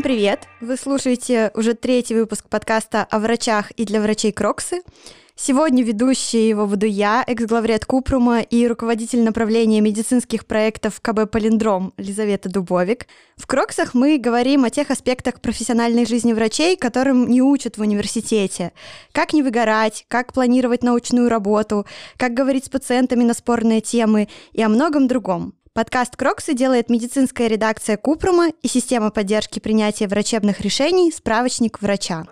Всем привет! Вы слушаете уже третий выпуск подкаста о врачах и для врачей Кроксы. Сегодня ведущий его буду я, экс-главред Купрума и руководитель направления медицинских проектов КБ «Полиндром» Лизавета Дубовик. В Кроксах мы говорим о тех аспектах профессиональной жизни врачей, которым не учат в университете. Как не выгорать, как планировать научную работу, как говорить с пациентами на спорные темы и о многом другом. Подкаст «Кроксы» делает медицинская редакция Купрума и система поддержки принятия врачебных решений «Справочник врача».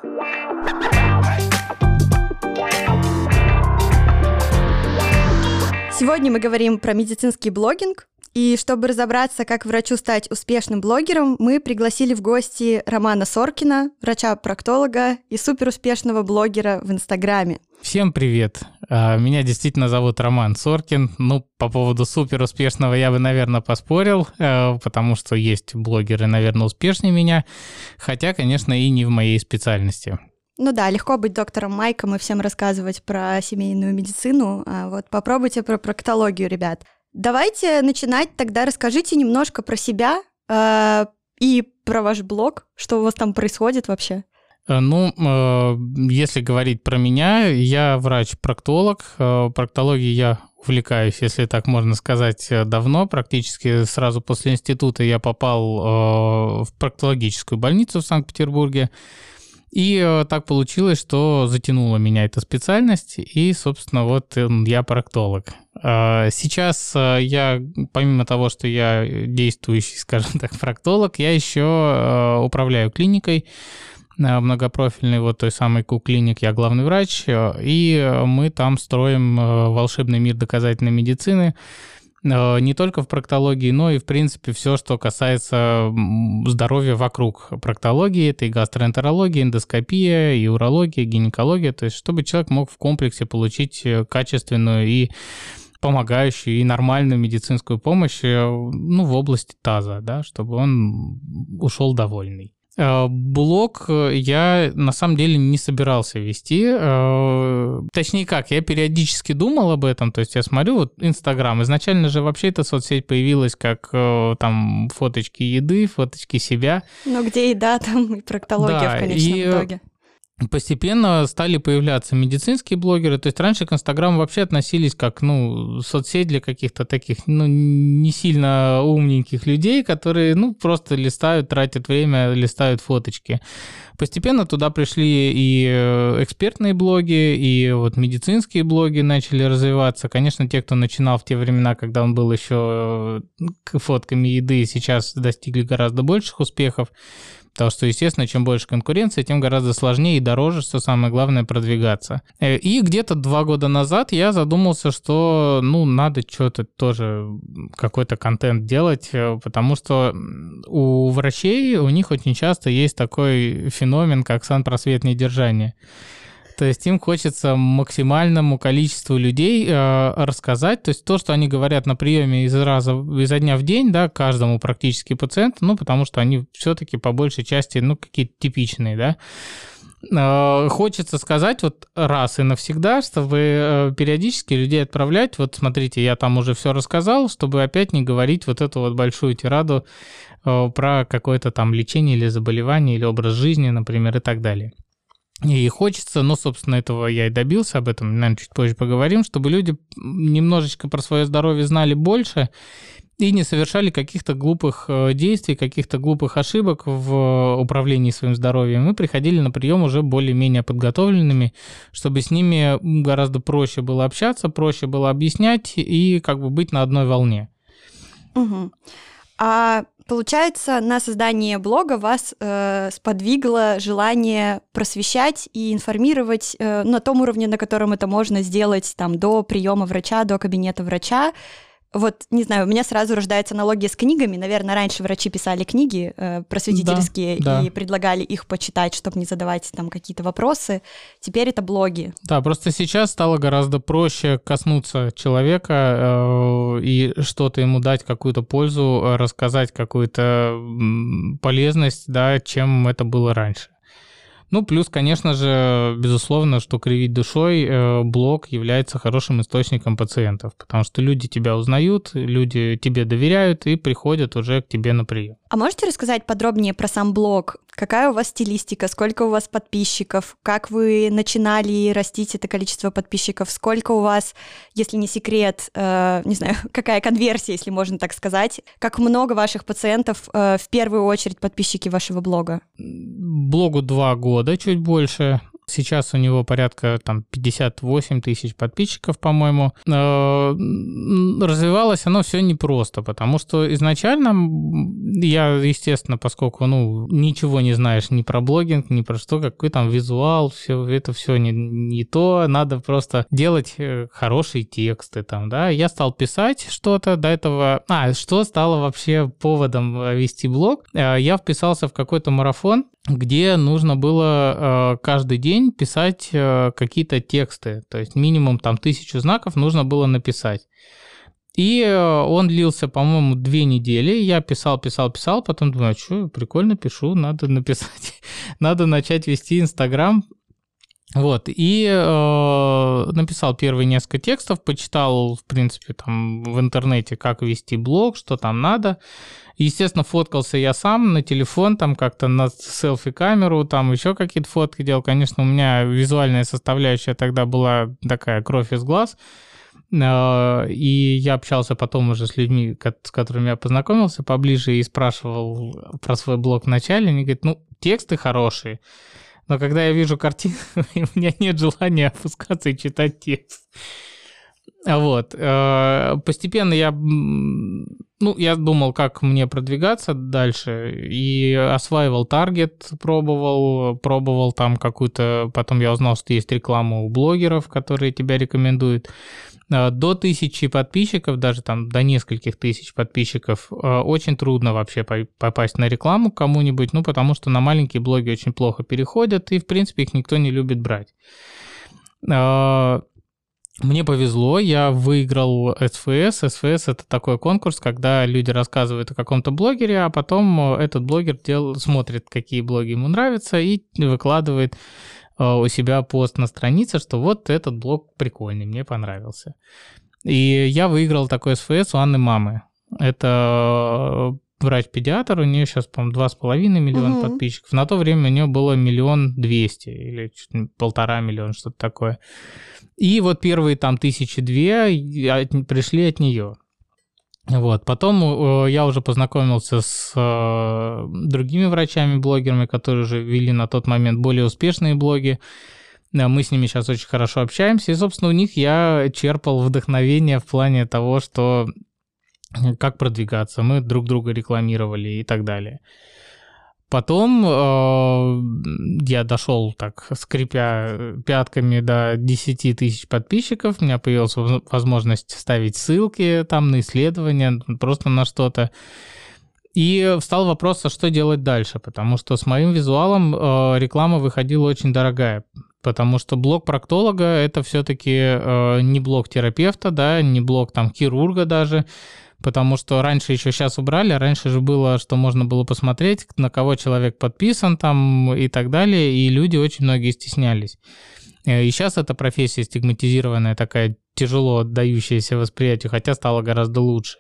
Сегодня мы говорим про медицинский блогинг, и чтобы разобраться, как врачу стать успешным блогером, мы пригласили в гости Романа Соркина, врача-проктолога и суперуспешного блогера в Инстаграме. Всем привет! А, меня действительно зовут Роман Соркин. Ну, по поводу суперуспешного я бы, наверное, поспорил, э, потому что есть блогеры, наверное, успешнее меня, хотя, конечно, и не в моей специальности. Ну да, легко быть доктором Майком и всем рассказывать про семейную медицину. А вот попробуйте про проктологию, ребят. Давайте начинать тогда. Расскажите немножко про себя э, и про ваш блог, что у вас там происходит вообще. Э, ну, э, если говорить про меня, я врач-проктолог. Э, проктологией я увлекаюсь, если так можно сказать, давно. Практически сразу после института я попал в проктологическую больницу в Санкт-Петербурге. И э, так получилось, что затянула меня эта специальность, и, собственно, вот я проктолог. А, сейчас э, я, помимо того, что я действующий, скажем так, проктолог, я еще э, управляю клиникой многопрофильный вот той самой Ку-клиник, я главный врач, и мы там строим волшебный мир доказательной медицины, не только в проктологии, но и, в принципе, все, что касается здоровья вокруг проктологии. Это и гастроэнтерология, эндоскопия, и урология, гинекология. То есть, чтобы человек мог в комплексе получить э, качественную и помогающую и нормальную медицинскую помощь э, ну, в области таза, да, чтобы он ушел довольный. Э, блог э, я на самом деле не собирался вести. Э, точнее как, я периодически думал об этом. То есть я смотрю, вот Инстаграм. Изначально же вообще эта соцсеть появилась как там фоточки еды, фоточки себя. Ну где еда, там и проктология да, в конечном и итоге постепенно стали появляться медицинские блогеры. То есть раньше к Инстаграму вообще относились как, ну, соцсеть для каких-то таких, ну, не сильно умненьких людей, которые, ну, просто листают, тратят время, листают фоточки. Постепенно туда пришли и э, экспертные блоги, и вот медицинские блоги начали развиваться. Конечно, те, кто начинал в те времена, когда он был еще э, фотками еды, сейчас достигли гораздо больших успехов. Потому что, естественно, чем больше конкуренции, тем гораздо сложнее и дороже, что самое главное, продвигаться. Э, и где-то два года назад я задумался, что, ну, надо что-то тоже, какой-то контент делать, э, потому что у врачей, у них очень часто есть такой феномен, как санпросветное держание. То есть им хочется максимальному количеству людей э, рассказать, то есть то, что они говорят на приеме из раза изо дня в день, да, каждому практически пациенту, ну, потому что они все-таки по большей части, ну, какие-то типичные, да. Э, хочется сказать вот раз и навсегда, чтобы э, периодически людей отправлять, вот смотрите, я там уже все рассказал, чтобы опять не говорить вот эту вот большую тираду про какое-то там лечение или заболевание, или образ жизни, например, и так далее. И хочется, ну, собственно, этого я и добился, об этом, наверное, чуть позже поговорим, чтобы люди немножечко про свое здоровье знали больше и не совершали каких-то глупых э, действий, каких-то глупых ошибок в управлении своим здоровьем. Мы приходили на прием уже более-менее подготовленными, чтобы с ними гораздо проще было общаться, проще было объяснять и как бы быть на одной волне. Угу. А получается, на создание блога вас э, сподвигло желание просвещать и информировать э, на том уровне, на котором это можно сделать там до приема врача, до кабинета врача, вот, не знаю, у меня сразу рождается аналогия с книгами. Наверное, раньше врачи писали книги э, просветительские да, да. и предлагали их почитать, чтобы не задавать там какие-то вопросы. Теперь это блоги. Да, просто сейчас стало гораздо проще коснуться человека э, и что-то ему дать, какую-то пользу, рассказать какую-то полезность, да, чем это было раньше. Ну, плюс, конечно же, безусловно, что кривить душой, э, блог является хорошим источником пациентов, потому что люди тебя узнают, люди тебе доверяют и приходят уже к тебе на прием. А можете рассказать подробнее про сам блог? Какая у вас стилистика? Сколько у вас подписчиков? Как вы начинали растить это количество подписчиков? Сколько у вас, если не секрет, э, не знаю, какая конверсия, если можно так сказать? Как много ваших пациентов э, в первую очередь подписчики вашего блога? Блогу два года, чуть больше. Сейчас у него порядка там 58 тысяч подписчиков, по-моему. Э, развивалось оно все непросто, потому что изначально я, естественно, поскольку ну, ничего не знаешь ни про блогинг, ни про что, какой там визуал, все это все не, не то, надо просто делать э, хорошие тексты там, да. Я стал писать что-то до этого. А, что стало вообще поводом э, вести блог? Я вписался в какой-то марафон, где нужно было э, каждый день писать э, какие-то тексты, то есть минимум там тысячу знаков нужно было написать. И э, он длился, по-моему, две недели. Я писал, писал, писал, потом думаю, а что, прикольно пишу, надо написать, надо начать вести Инстаграм. Вот, и э, написал первые несколько текстов, почитал, в принципе, там в интернете, как вести блог, что там надо. Естественно, фоткался я сам на телефон, там как-то на селфи-камеру, там еще какие-то фотки делал. Конечно, у меня визуальная составляющая тогда была такая кровь из глаз. А, и я общался потом уже с людьми, с которыми я познакомился поближе и спрашивал про свой блог в начале. Они говорят, ну, тексты хорошие, но когда я вижу картину, у меня нет желания опускаться и читать текст. Вот. Э, постепенно я, ну, я думал, как мне продвигаться дальше, и осваивал таргет, пробовал, пробовал там какую-то, потом я узнал, что есть реклама у блогеров, которые тебя рекомендуют. Э, до тысячи подписчиков, даже там до нескольких тысяч подписчиков, э, очень трудно вообще попасть на рекламу кому-нибудь, ну, потому что на маленькие блоги очень плохо переходят, и, в принципе, их никто не любит брать. Мне повезло, я выиграл СФС. СФС — это такой конкурс, когда люди рассказывают о каком-то блогере, а потом э, этот блогер дел... смотрит, какие блоги ему нравятся, и выкладывает э, у себя пост на странице, что вот этот блог прикольный, мне понравился. И я выиграл такой СФС у Анны мамы. Это э, врач-педиатр, у нее сейчас, по-моему, два с половиной миллиона угу. подписчиков. На то время у нее было миллион двести или полтора миллиона, что-то такое. И вот первые там тысячи две пришли от нее. Вот. Потом э, я уже познакомился с э, другими врачами-блогерами, которые уже вели на тот момент более успешные блоги. Э, мы с ними сейчас очень хорошо общаемся. И, собственно, у них я черпал вдохновение в плане того, что как продвигаться. Мы друг друга рекламировали и так далее. Потом э, я дошел так, скрипя пятками до 10 тысяч подписчиков. У меня появилась возможность ставить ссылки там на исследования, просто на что-то. И встал вопрос, а что делать дальше, потому что с моим визуалом э, реклама выходила очень дорогая, потому что блог проктолога это все-таки э, не блог терапевта, да, не блог там хирурга даже, потому что раньше еще сейчас убрали, а раньше же было, что можно было посмотреть, на кого человек подписан там и так далее, и люди очень многие стеснялись. Э, и сейчас эта профессия стигматизированная, такая тяжело отдающаяся восприятию, хотя стала гораздо лучше.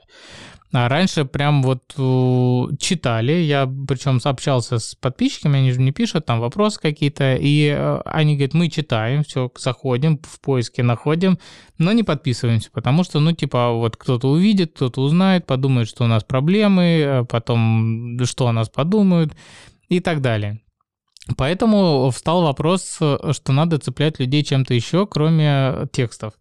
А раньше прям вот э, читали, я причем общался с подписчиками, они же мне пишут там вопросы какие-то, и э, они говорят, мы читаем, все, заходим, в поиске находим, но не подписываемся, потому что, ну, типа, вот кто-то увидит, кто-то узнает, подумает, что у нас проблемы, э, потом, что о нас подумают и так далее. Поэтому встал вопрос, что надо цеплять людей чем-то еще, кроме текстов.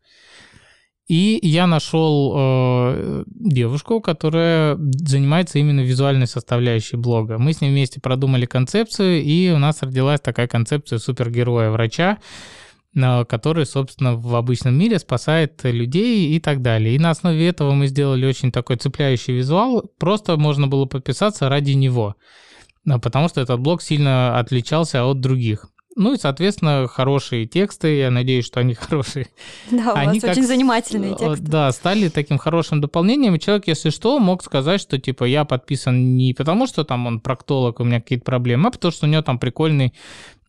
И я нашел э, девушку, которая занимается именно визуальной составляющей блога. Мы с ней вместе продумали концепцию, и у нас родилась такая концепция супергероя-врача, э, который, собственно, в обычном мире спасает людей и так далее. И на основе этого мы сделали очень такой цепляющий визуал. Просто можно было подписаться ради него, э, потому что этот блог сильно отличался от других. Ну и, соответственно, хорошие тексты, я надеюсь, что они хорошие. Да, у они вас как, очень занимательные э, тексты. Да, стали таким хорошим дополнением, и человек, если что, мог сказать, что, типа, я подписан не потому, что там он проктолог, у меня какие-то проблемы, а потому что у него там прикольный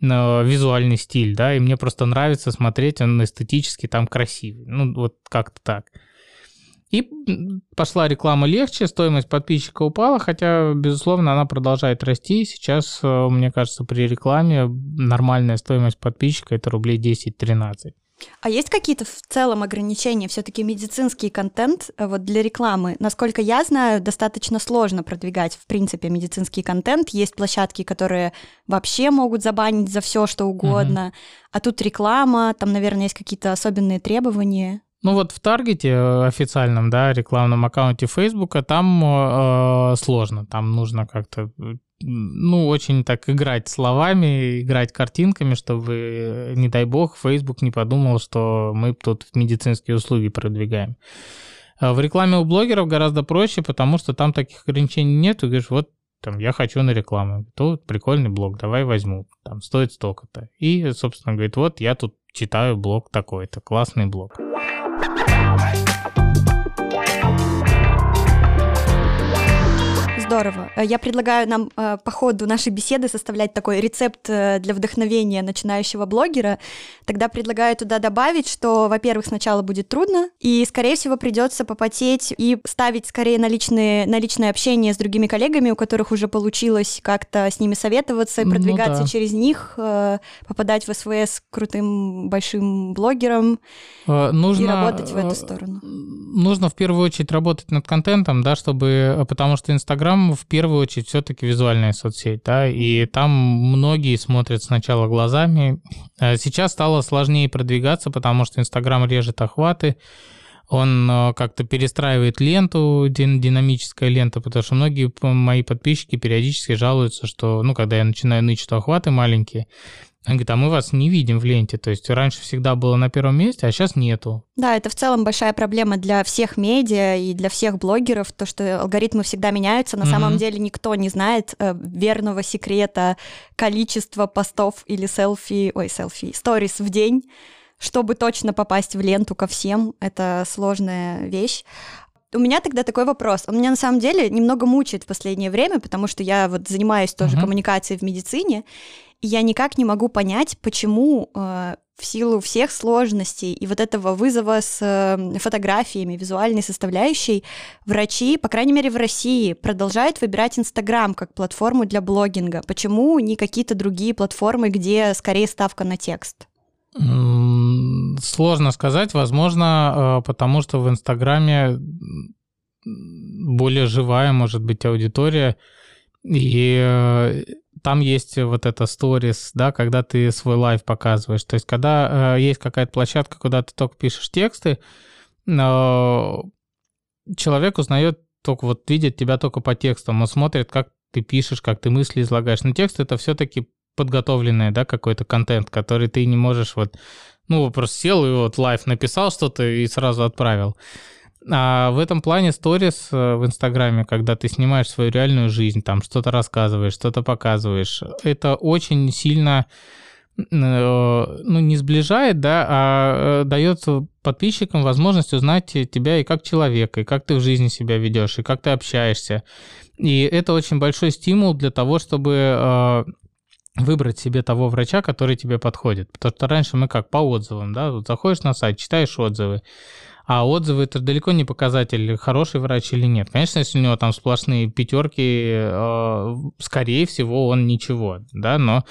э, визуальный стиль, да, и мне просто нравится смотреть, он эстетически там красивый. Ну, вот как-то так. И пошла реклама легче, стоимость подписчика упала, хотя, безусловно, она продолжает расти. Сейчас, э, мне кажется, при рекламе нормальная стоимость подписчика это рублей 10-13. А есть какие-то в целом ограничения? Все-таки медицинский контент э, вот для рекламы, насколько я знаю, достаточно сложно продвигать в принципе медицинский контент. Есть площадки, которые вообще могут забанить за все, что угодно. Угу. А тут реклама, там, наверное, есть какие-то особенные требования. Ну вот в Таргете э, официальном, да, рекламном аккаунте Фейсбука там э, сложно, там нужно как-то ну, очень так играть словами, играть картинками, чтобы, не дай бог, Facebook не подумал, что мы тут медицинские услуги продвигаем. А в рекламе у блогеров гораздо проще, потому что там таких ограничений нет. Ты говоришь, вот там, я хочу на рекламу. То прикольный блог, давай возьму. Там стоит столько-то. И, собственно, говорит, вот я тут читаю блог такой-то, классный блог. Здорово. Э, я предлагаю нам э, по ходу нашей беседы составлять такой рецепт э, для вдохновения начинающего блогера. Тогда предлагаю туда добавить, что, во-первых, сначала будет трудно, и, скорее всего, придется попотеть и ставить скорее на, личные, на личное общение с другими коллегами, у которых уже получилось как-то с ними советоваться и ну продвигаться ну, да. через них, попадать в СВС крутым большим блогером нужно, и работать в эту сторону. Нужно в первую очередь работать над контентом, да, чтобы, потому что Инстаграм Инстаграм в первую очередь все-таки визуальная соцсеть, да, и там многие смотрят сначала глазами. А сейчас стало сложнее продвигаться, потому что Инстаграм режет охваты, он э, как-то перестраивает ленту, динамическая лента, потому что многие мои подписчики периодически жалуются, что, ну, когда я начинаю ныть, что охваты маленькие, он говорит, а мы вас не видим в ленте. То есть раньше всегда было на первом месте, а сейчас нету. Да, это в целом большая проблема для всех медиа и для всех блогеров, то, что алгоритмы всегда меняются. На mm-hmm. самом деле никто не знает э, верного секрета количества постов или селфи, ой, селфи, сторис в день, чтобы точно попасть в ленту ко всем. Это сложная вещь. У меня тогда такой вопрос. Он меня на самом деле немного мучает в последнее время, потому что я вот занимаюсь тоже uh-huh. коммуникацией в медицине, я никак не могу понять, почему э, в силу всех сложностей и вот этого вызова с э, фотографиями, визуальной составляющей, врачи, по крайней мере в России, продолжают выбирать Инстаграм как платформу для блогинга. Почему не какие-то другие платформы, где скорее ставка на текст? Сложно сказать, возможно, э, потому что в Инстаграме более живая может быть аудитория, и э, там есть вот это сторис, да, когда ты свой live показываешь. То есть, когда э, есть какая-то площадка, куда ты только пишешь тексты, э, человек узнает только вот видит тебя только по текстам, он смотрит, как ты пишешь, как ты мысли излагаешь. Но текст это все-таки подготовленный, да, какой-то контент, который ты не можешь вот, ну, просто сел и вот live написал что-то и сразу отправил. А в этом плане сторис э, в Инстаграме, когда ты снимаешь свою реальную жизнь, там что-то рассказываешь, что-то показываешь, это очень сильно э, ну, не сближает, да, а э, дает подписчикам возможность узнать тебя и как человека, и как ты в жизни себя ведешь, и как ты общаешься. И это очень большой стимул для того, чтобы выбрать себе того врача, который тебе подходит. Потому что раньше мы как по отзывам, да, вот заходишь на сайт, читаешь отзывы, а отзывы это далеко не показатель, хороший врач или нет. Конечно, если у него там сплошные пятерки, э, скорее всего, он ничего, да, но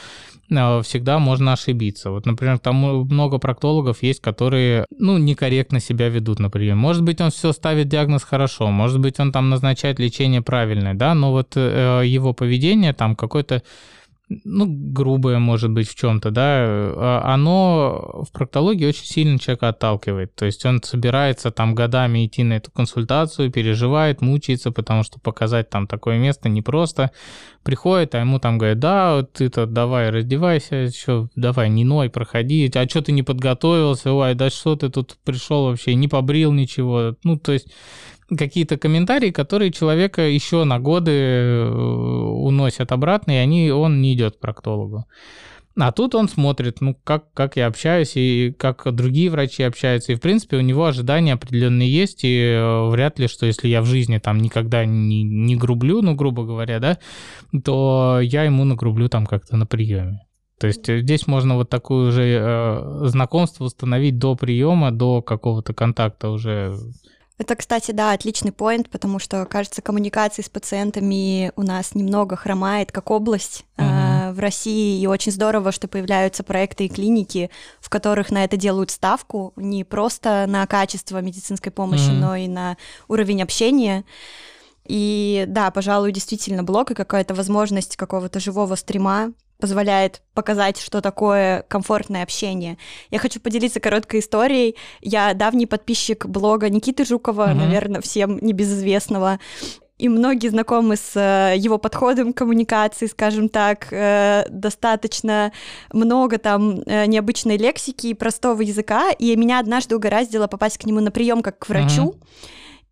э, всегда можно ошибиться. Вот, например, там много проктологов есть, которые, ну, некорректно себя ведут, например. Может быть, он все ставит диагноз хорошо, может быть, он там назначает лечение правильное, да, но вот э, его поведение там какой-то ну, грубое, может быть, в чем-то, да, а оно в проктологии очень сильно человека отталкивает. То есть он собирается там годами идти на эту консультацию, переживает, мучается, потому что показать там такое место непросто. Приходит, а ему там говорят, да, ты-то давай раздевайся, еще давай не ной, проходи, а что ты не подготовился, ой, да что ты тут пришел вообще, не побрил ничего. Ну, то есть какие-то комментарии, которые человека еще на годы э, уносят обратно, и они, он не идет к проктологу. А тут он смотрит, ну, как, как я общаюсь, и как другие врачи общаются. И, в принципе, у него ожидания определенные есть, и э, вряд ли, что если я в жизни там никогда не, не грублю, ну, грубо говоря, да, то я ему нагрублю там как-то на приеме. То есть э, здесь можно вот такое уже э, знакомство установить до приема, до какого-то контакта уже Это, кстати, да, отличный поинт, потому что, кажется, коммуникации с пациентами у нас немного хромает как область угу. э, в России, и очень здорово, что появляются проекты и клиники, в которых на это делают ставку не просто на качество медицинской помощи, угу. но и на уровень общения. И да, пожалуй, действительно блог и какая-то возможность какого-то живого стрима позволяет показать, что такое комфортное общение. Я хочу поделиться короткой историей. Я давний подписчик блога Никиты Жукова, mm-hmm. наверное, всем небезызвестного. И многие знакомы с э, его подходом к коммуникации, скажем так, э, достаточно много там э, необычной лексики и простого языка. И меня однажды угораздило попасть к нему на прием как к врачу. Mm-hmm.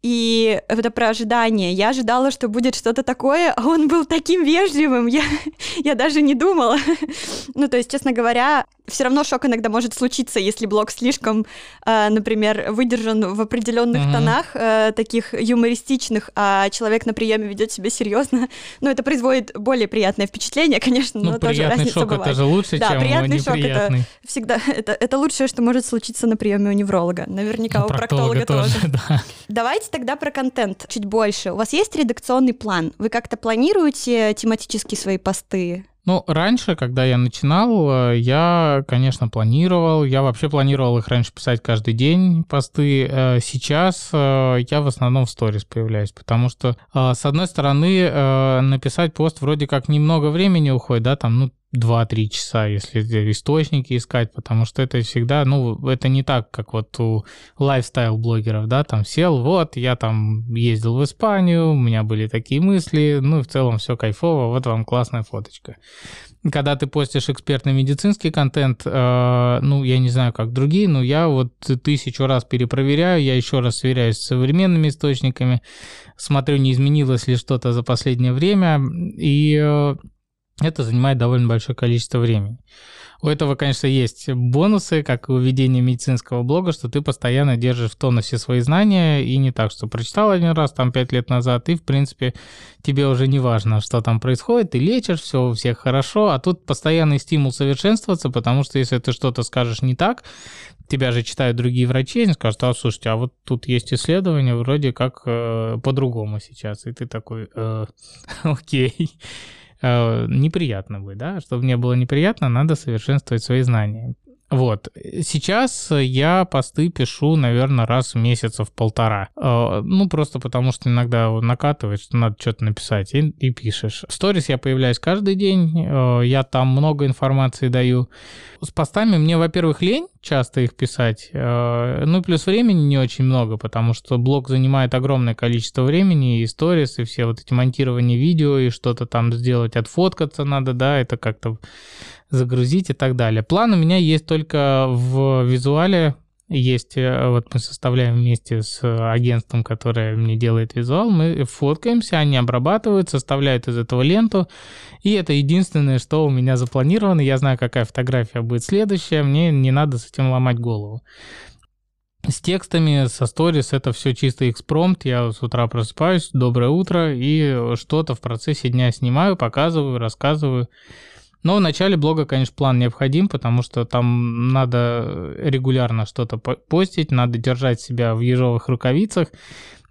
И это про ожидание. Я ожидала, что будет что-то такое, а он был таким вежливым. Я, я даже не думала. ну, то есть, честно говоря, все равно шок иногда может случиться, если блог слишком, э, например, выдержан в определенных mm-hmm. тонах, э, таких юмористичных, а человек на приеме ведет себя серьезно. Ну, это производит более приятное впечатление, конечно, ну, но тоже разница шок бывает. это же лучше, да, чем приятный неприятный. шок это всегда это, это лучшее, что может случиться на приеме у невролога. Наверняка у, у проктолога, проктолога тоже. тоже. Да. Давайте тогда про контент чуть больше. У вас есть редакционный план? Вы как-то планируете тематически свои посты? Ну, раньше, когда я начинал, э, я, конечно, планировал. Я вообще планировал их раньше писать каждый день, посты. Э, сейчас э, я в основном в сторис появляюсь, потому что, с одной стороны, написать пост вроде как немного времени уходит, да, там, ну, 2-3 часа, если источники искать, потому что это всегда, ну, это не так, как вот у лайфстайл-блогеров, да, там сел, вот, я там ездил в Испанию, у меня были такие мысли, ну, в целом все кайфово, вот вам классная фоточка. Когда ты постишь экспертный медицинский контент, э, ну, я не знаю, как другие, но я вот тысячу раз перепроверяю, я еще раз сверяюсь с современными источниками, смотрю, не изменилось ли что-то за последнее время, и э, это занимает довольно большое количество времени. У этого, конечно, есть бонусы, как и у ведения медицинского блога, что ты постоянно держишь в тонусе свои знания, и не так, что прочитал один раз там пять лет назад, и, в принципе, тебе уже не важно, что там происходит, ты лечишь, все у всех хорошо, а тут постоянный стимул совершенствоваться, потому что если ты что-то скажешь не так, тебя же читают другие врачи, они скажут, а слушайте, а вот тут есть исследование вроде как э, по-другому сейчас, и ты такой, э, окей. Э, неприятно будет, да, чтобы не было неприятно, надо совершенствовать свои знания. Вот. Сейчас я посты пишу, наверное, раз в месяц в полтора. Э, ну, просто потому что иногда накатывает, что надо что-то написать, и, и пишешь. В сторис я появляюсь каждый день, э, я там много информации даю. С постами мне, во-первых, лень часто их писать, э, ну, плюс времени не очень много, потому что блог занимает огромное количество времени, и сторис, и все вот эти монтирования видео, и что-то там сделать, отфоткаться надо, да, это как-то загрузить и так далее. План у меня есть только в визуале. Есть, э, вот мы составляем вместе с агентством, которое мне делает визуал, мы фоткаемся, они обрабатывают, составляют из этого ленту, и это единственное, что у меня запланировано. Я знаю, какая фотография будет следующая, мне не надо с этим ломать голову. С текстами, со сторис это все чисто экспромт. Я с утра просыпаюсь, доброе утро, и что-то в процессе дня снимаю, показываю, рассказываю. Но в начале блога, конечно, план необходим, потому что там надо регулярно что-то постить, надо держать себя в ежовых рукавицах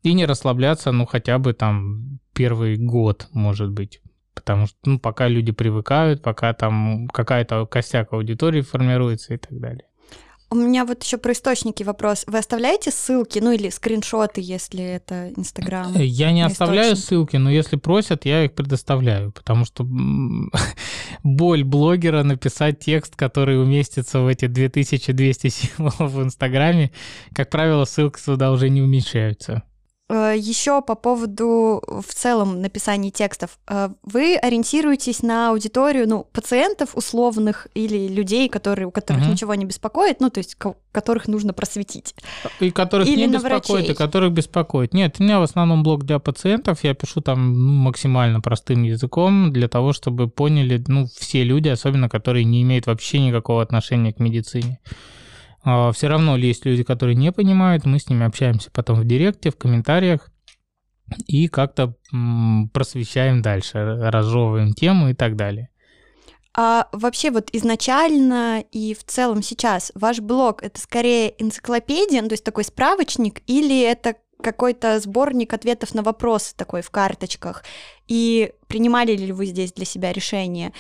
и не расслабляться, ну, хотя бы там первый год, может быть. Потому что, ну, пока люди привыкают, пока там какая-то костяк аудитории формируется и так далее. У меня вот еще про источники вопрос. Вы оставляете ссылки, ну или скриншоты, если это Инстаграм? Я не оставляю источник? ссылки, но если просят, я их предоставляю, потому что боль блогера написать текст, который уместится в эти 2200 символов в Инстаграме, как правило, ссылки сюда уже не умещаются. Э, Еще по поводу в целом написания текстов. Э, вы ориентируетесь на аудиторию, ну, пациентов условных или людей, которые, у которых угу. ничего не беспокоит, ну, то есть которых нужно просветить. И которых или не беспокоит, врачей. и которых беспокоит. Нет, у меня в основном блог для пациентов, я пишу там ну, максимально простым языком для того, чтобы поняли, ну, все люди, особенно которые не имеют вообще никакого отношения к медицине. А, Все равно есть люди, которые не понимают, мы с ними общаемся потом в директе, в комментариях и как-то просвещаем дальше, разжевываем тему и так далее. А вообще вот изначально и в целом сейчас ваш блог это скорее энциклопедия, ну, то есть такой справочник, или это какой-то сборник ответов на вопросы такой в карточках. И принимали ли вы здесь для себя решение?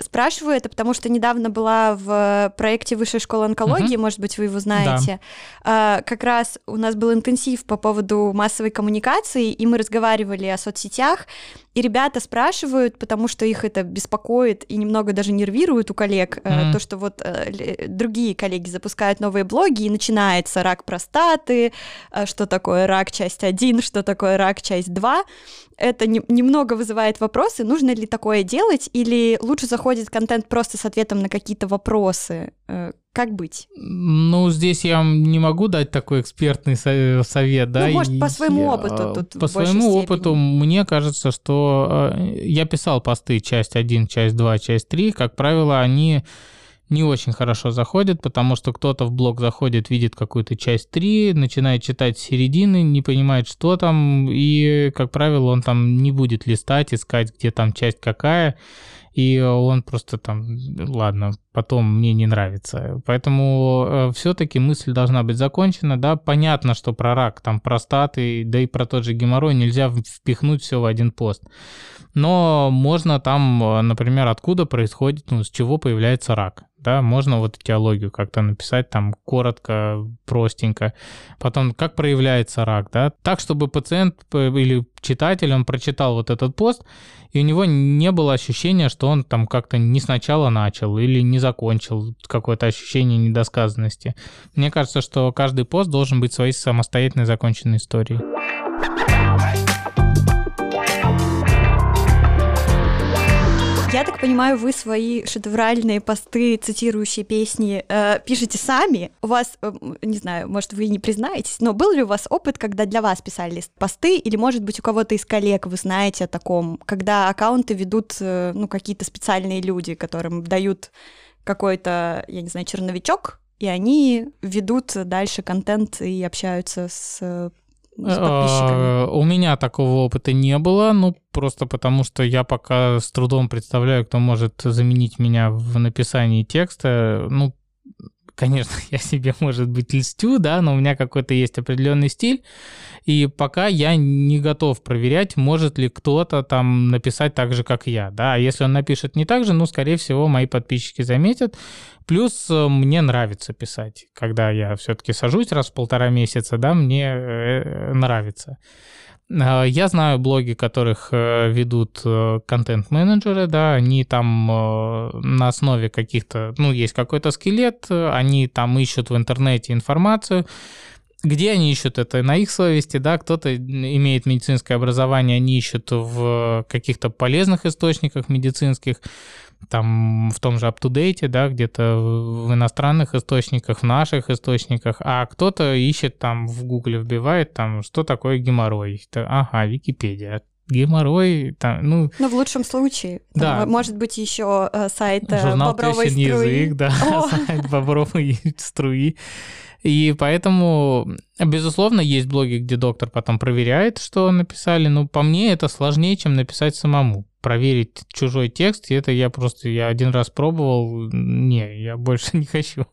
Спрашиваю это, потому что недавно была в проекте Высшей школы онкологии, угу. может быть, вы его знаете. Да. Как раз у нас был интенсив по поводу массовой коммуникации, и мы разговаривали о соцсетях, и ребята спрашивают, потому что их это беспокоит и немного даже нервирует у коллег, mm-hmm. то, что вот э, другие коллеги запускают новые блоги, и начинается рак простаты, э, что такое рак часть 1, что такое рак часть 2. Это не, немного вызывает вопросы, нужно ли такое делать, или лучше заходит контент просто с ответом на какие-то вопросы. Как быть? Ну, здесь я не могу дать такой экспертный совет, да. Ну, может, по своему опыту тут По своему степени. опыту мне кажется, что э, я писал посты часть 1, часть 2, часть 3. Как правило, они не очень хорошо заходят, потому что кто-то в блог заходит, видит какую-то часть 3, начинает читать с середины, не понимает, что там, и, как правило, он там не будет листать, искать, где там часть какая, и он просто там, ладно, потом мне не нравится. Поэтому э, все-таки мысль должна быть закончена, да, понятно, что про рак, там, простаты, да и про тот же геморрой нельзя впихнуть все в один пост. Но можно там, э, например, откуда происходит, ну, с чего появляется рак да, можно вот этиологию как-то написать там коротко, простенько. Потом, как проявляется рак, да, так, чтобы пациент или читатель, он прочитал вот этот пост, и у него не было ощущения, что он там как-то не сначала начал или не закончил, какое-то ощущение недосказанности. Мне кажется, что каждый пост должен быть своей самостоятельной законченной историей. Я так понимаю, вы свои шедевральные посты, цитирующие песни, э, пишете сами. У вас, э, не знаю, может, вы не признаетесь, но был ли у вас опыт, когда для вас писали посты, или, может быть, у кого-то из коллег вы знаете о таком, когда аккаунты ведут, э, ну, какие-то специальные люди, которым дают какой-то, я не знаю, черновичок, и они ведут дальше контент и общаются с а, у меня такого опыта не было, ну, просто потому что я пока с трудом представляю, кто может заменить меня в написании текста. Ну, конечно, я себе, может быть, льстю, да, но у меня какой-то есть определенный стиль, и пока я не готов проверять, может ли кто-то там написать так же, как я, да, а если он напишет не так же, ну, скорее всего, мои подписчики заметят, плюс э, мне нравится писать, когда я все-таки сажусь раз в полтора месяца, да, мне э, нравится. А, я знаю блоги, которых э, ведут э, контент-менеджеры, да, они там э, на основе каких-то, ну, есть какой-то скелет, они там ищут в интернете информацию, где они ищут это на их совести, да, кто-то имеет медицинское образование, они ищут в каких-то полезных источниках медицинских, там в том же UpToDate, да, где-то в иностранных источниках, в наших источниках, а кто-то ищет там в Гугле, вбивает там, что такое геморрой. Ага, Википедия геморрой, там, ну... Ну, в лучшем случае. Да. Там, может быть, еще э, сайт э, Журнал бобровой струи. язык, да, сайт бобровой струи. И поэтому, безусловно, есть блоги, где доктор потом проверяет, что написали, но по мне это сложнее, чем написать самому. Проверить чужой текст, и это я просто, я один раз пробовал, не, я больше не хочу,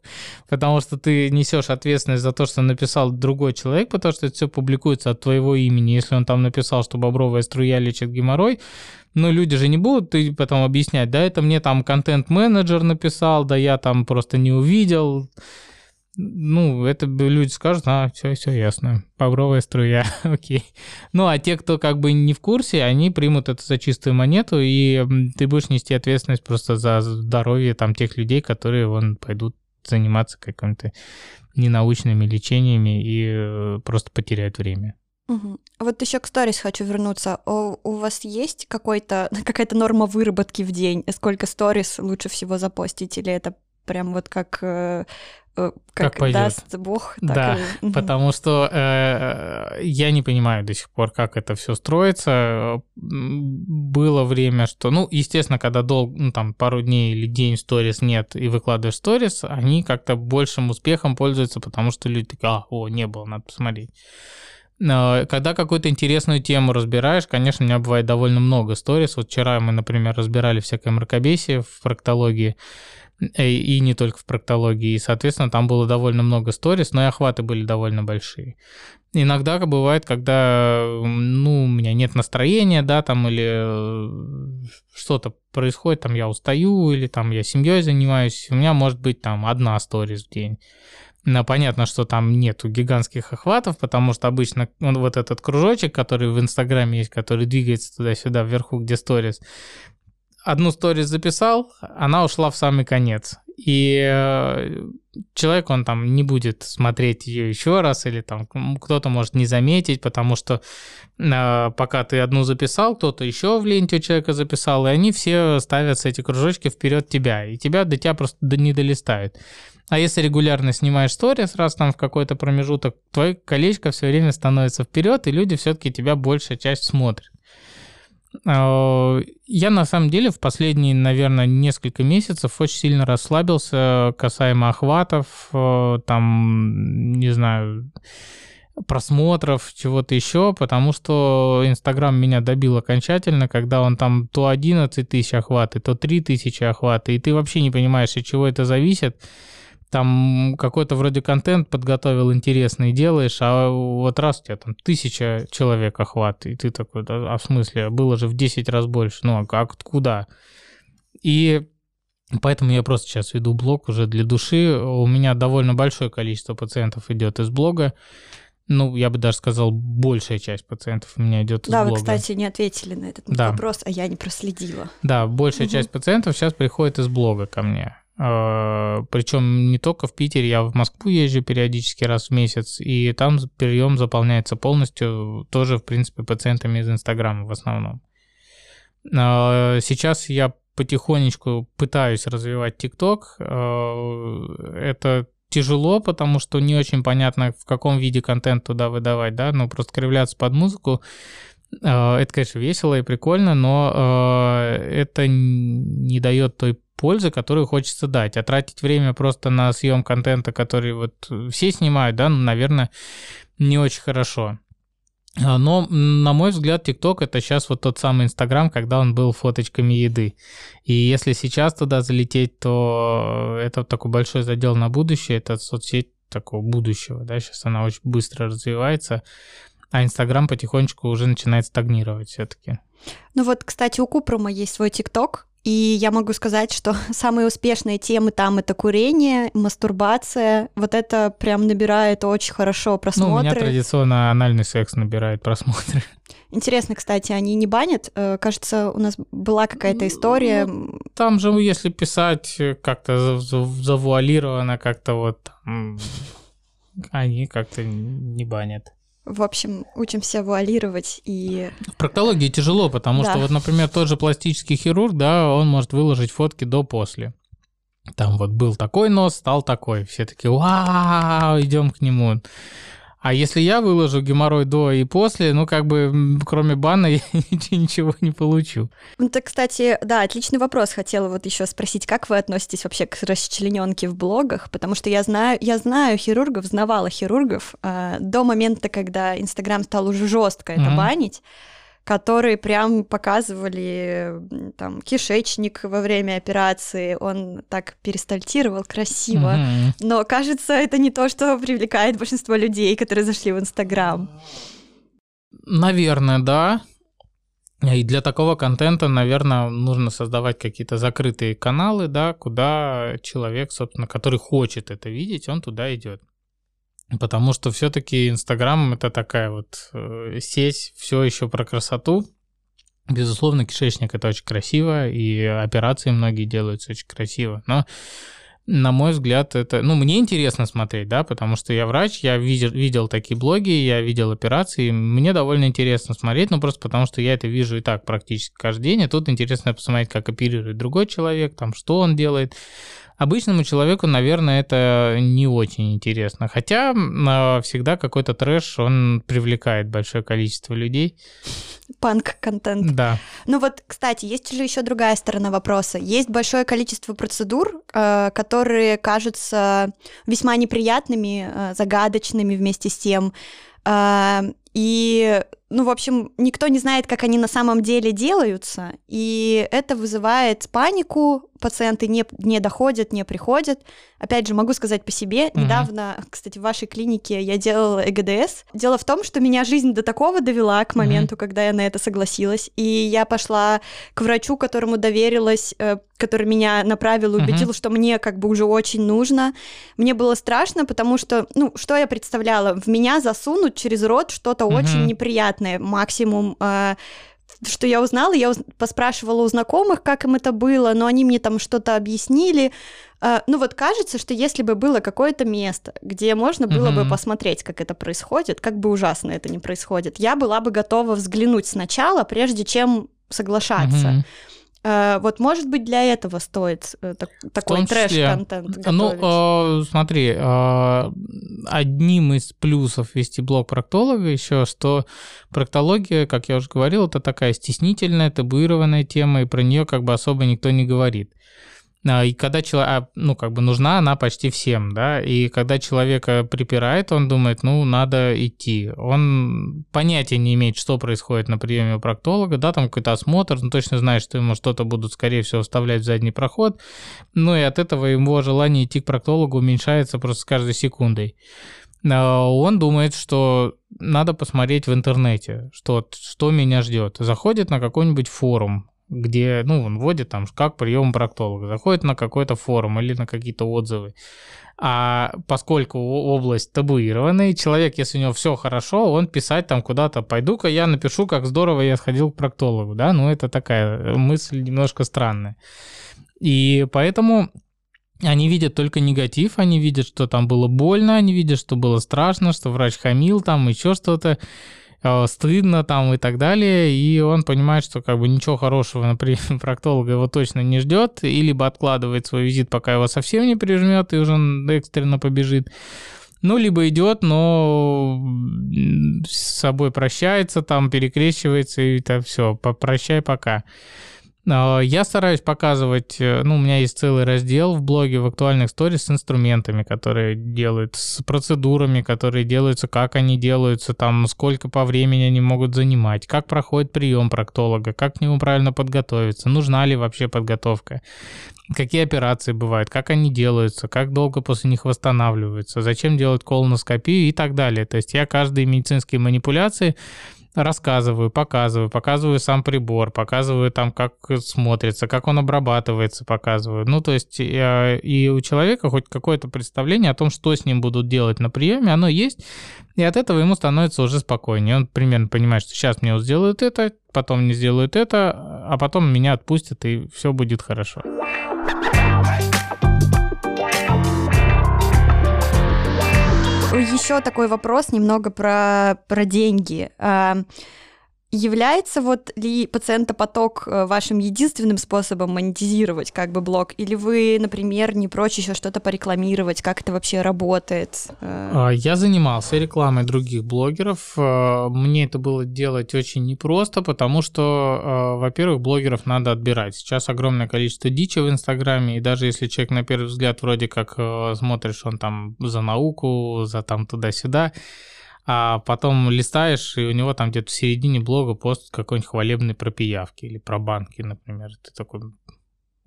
потому что ты несешь ответственность за то, что написал другой человек, потому что это все публикуется от твоего имени, если он там написал, что бобровая струя лечит геморрой, но люди же не будут ты потом объяснять, да, это мне там контент-менеджер написал, да я там просто не увидел, ну, это люди скажут, а, все, все ясно, бобровая струя, окей. Ну, а те, кто как бы не в курсе, они примут это за чистую монету, и ты будешь нести ответственность просто за здоровье там тех людей, которые вон пойдут заниматься какими-то ненаучными лечениями и э, просто потеряют время. Угу. Вот еще к сторис хочу вернуться. У, у вас есть какой-то какая-то норма выработки в день? Сколько сторис лучше всего запостить? Или это прям вот как э, Э, как, как даст Бог. Так да, и... потому что э, я не понимаю до сих пор, как это все строится. Было время, что, ну, естественно, когда долго, ну, там, пару дней или день сторис нет и выкладываешь сторис, они как-то большим успехом пользуются, потому что люди такие, а, о, не было, надо посмотреть. Когда какую-то интересную тему разбираешь, конечно, у меня бывает довольно много сторис. Вот вчера мы, например, разбирали всякое мракобесие в проктологии, э, и не только в проктологии, и, соответственно, там было довольно много сторис, но и охваты были довольно большие. Иногда бывает, когда, ну, у меня нет настроения, да, там, или э, что-то происходит, там, я устаю, или там я семьей занимаюсь, у меня может быть там одна сторис в день. Но понятно, что там нету гигантских охватов, потому что обычно он вот этот кружочек, который в Инстаграме есть, который двигается туда-сюда вверху, где сторис, одну сторис записал, она ушла в самый конец. И э, человек, он там не будет смотреть ее еще раз, или там кто-то может не заметить, потому что э, пока ты одну записал, кто-то еще в ленте у человека записал, и они все ставятся, эти кружочки, вперед тебя, и тебя до тебя просто не долистают. А если регулярно снимаешь сторис раз там в какой-то промежуток, твое колечко все время становится вперед, и люди все-таки тебя большая часть смотрят. А, я на самом деле в последние, наверное, несколько месяцев очень сильно расслабился касаемо охватов, э, там, не знаю, просмотров, чего-то еще, потому что Инстаграм меня добил окончательно, когда он там то 11 тысяч охваты, то 3 тысячи охваты, и ты вообще не понимаешь, от чего это зависит там какой-то вроде контент подготовил интересный, делаешь, а вот раз у тебя там тысяча человек охват, и ты такой, а в смысле, было же в 10 раз больше, ну а как, куда? И поэтому я просто сейчас веду блог уже для души, у меня довольно большое количество пациентов идет из блога, ну, я бы даже сказал, большая часть пациентов у меня идет из да, блога. Да, вы, кстати, не ответили на этот да. вопрос, а я не проследила. Да, большая угу. часть пациентов сейчас приходит из блога ко мне. А, Причем не только в Питере, я в Москву езжу периодически раз в месяц, и там прием заполняется полностью тоже, в принципе, пациентами из Инстаграма в основном. А, сейчас я потихонечку пытаюсь развивать ТикТок. А, это тяжело, потому что не очень понятно, в каком виде контент туда выдавать, да, ну просто кривляться под музыку. Это, конечно, весело и прикольно, но это не дает той пользы, которую хочется дать. А тратить время просто на съем контента, который вот все снимают, да, ну, наверное, не очень хорошо. А, но, на мой взгляд, ТикТок это сейчас вот тот самый Инстаграм, когда он был фоточками еды. И если сейчас туда залететь, то это такой большой задел на будущее, это соцсеть такого будущего, да, сейчас она очень быстро развивается, а Инстаграм потихонечку уже начинает стагнировать все-таки. Ну вот, кстати, у Купрума есть свой ТикТок, и я могу сказать, что самые успешные темы там это курение, мастурбация. Вот это прям набирает очень хорошо просмотры. Ну, у меня традиционно анальный секс набирает просмотры. Интересно, кстати, они не банят? Э, кажется, у нас была какая-то история. Ну, там же, если писать как-то завуалированно, как-то вот они как-то не банят. В общем, учимся вуалировать и... В проктологии тяжело, потому да. что вот, например, тот же пластический хирург, да, он может выложить фотки до-после. Там вот был такой нос, стал такой. Все такие, вау, идем к нему. А если я выложу геморрой до и после, ну, как бы, кроме бана я ничего не получу. Ну, так, кстати, да, отличный вопрос. Хотела вот еще спросить, как вы относитесь вообще к расчлененке в блогах? Потому что я знаю, я знаю хирургов, знавала хирургов э, до момента, когда Инстаграм стал уже жестко это mm-hmm. банить которые прям показывали там кишечник во время операции, он так перестальтировал красиво, mm-hmm. но кажется, это не то, что привлекает большинство людей, которые зашли в Инстаграм. Наверное, да. И для такого контента, наверное, нужно создавать какие-то закрытые каналы, да, куда человек, собственно, который хочет это видеть, он туда идет. Потому что все-таки Инстаграм это такая вот э, сеть, все еще про красоту. Безусловно, кишечник это очень красиво, и операции многие делаются очень красиво. Но на мой взгляд, это, ну, мне интересно смотреть, да, потому что я врач, я видел, видел такие блоги, я видел операции, мне довольно интересно смотреть, ну, просто потому что я это вижу и так практически каждый день, и тут интересно посмотреть, как оперирует другой человек, там, что он делает, Обычному человеку, наверное, это не очень интересно. Хотя а, всегда какой-то трэш, он привлекает большое количество людей. Панк-контент. Да. Ну вот, кстати, есть же еще другая сторона вопроса. Есть большое количество процедур, э, которые кажутся весьма неприятными, э, загадочными вместе с тем. И, ну, в общем, никто не знает, как они на самом деле делаются, и это вызывает панику, пациенты не, не доходят, не приходят. Опять же, могу сказать по себе, mm-hmm. недавно, кстати, в вашей клинике я делала ЭГДС. Дело в том, что меня жизнь до такого довела к моменту, mm-hmm. когда я на это согласилась, и я пошла к врачу, которому доверилась, э, который меня направил, убедил, mm-hmm. что мне как бы уже очень нужно. Мне было страшно, потому что, ну, что я представляла? В меня засунут через рот что-то mm-hmm. очень неприятное, максимум... Э, что я узнала, я поспрашивала у знакомых, как им это было, но они мне там что-то объяснили. Uh, ну вот кажется, что если бы было какое-то место, где можно было mm-hmm. бы посмотреть, как это происходит, как бы ужасно это не происходит, я была бы готова взглянуть сначала, прежде чем соглашаться. Mm-hmm. Uh, вот, может быть, для этого стоит так, такой трэш-контент Ну, э, смотри, э, одним из плюсов вести блог проктолога еще, что проктология, как я уже говорил, это такая стеснительная, табуированная тема, и про нее как бы особо никто не говорит. А, и когда человек, а, ну, как бы нужна она почти всем, да, и когда человека припирает, он думает, ну, надо идти. Он понятия не имеет, что происходит на приеме у проктолога, да, там какой-то осмотр, он точно знает, что ему что-то будут, скорее всего, вставлять в задний проход, ну, и от этого его желание идти к проктологу уменьшается просто с каждой секундой. А, он думает, что надо посмотреть в интернете, что, что меня ждет. Заходит на какой-нибудь форум, где, ну, он вводит там, как прием проктолога, заходит на какой-то форум или на какие-то отзывы. А поскольку область табуированная, человек, если у него все хорошо, он писать там куда-то, пойду-ка я напишу, как здорово я сходил к проктологу, да, ну, это такая мысль немножко странная. И поэтому они видят только негатив, они видят, что там было больно, они видят, что было страшно, что врач хамил там, еще что-то. Э, стыдно там и так далее, и он понимает, что как бы ничего хорошего на приеме проктолога его точно не ждет, и либо откладывает свой визит, пока его совсем не прижмет, и уже экстренно побежит, ну, либо идет, но с собой прощается, там перекрещивается, и это все, попрощай, пока. А, я стараюсь показывать, э, ну, у меня есть целый раздел в блоге в актуальных сторис с инструментами, которые делают, с процедурами, которые делаются, как они делаются, там, сколько по времени они могут занимать, как проходит прием проктолога, как к нему правильно подготовиться, нужна ли вообще подготовка, какие операции бывают, как они делаются, как долго после них восстанавливаются, зачем делать колоноскопию и так далее. То есть я каждые медицинские манипуляции рассказываю, показываю, показываю сам прибор, показываю там, как смотрится, как он обрабатывается, показываю. Ну, то есть э, и у человека хоть какое-то представление о том, что с ним будут делать на приеме, оно есть, и от этого ему становится уже спокойнее. Он примерно понимает, что сейчас мне сделают это, потом мне сделают это, а потом меня отпустят, и все будет хорошо. Еще такой вопрос немного про, про деньги. Является вот ли пациентопоток э, вашим единственным способом монетизировать как бы блог? Или вы, например, не прочь еще что-то порекламировать? Как это вообще работает? Э, а, я занимался рекламой других блогеров. Э, мне это было делать очень непросто, потому что, во-первых, блогеров надо отбирать. Сейчас огромное количество дичи в Инстаграме, и даже если человек на первый взгляд вроде как смотришь, он там за науку, за там туда-сюда, а потом листаешь, и у него там где-то в середине блога пост какой-нибудь хвалебный про пиявки или про банки, например. Ты такой,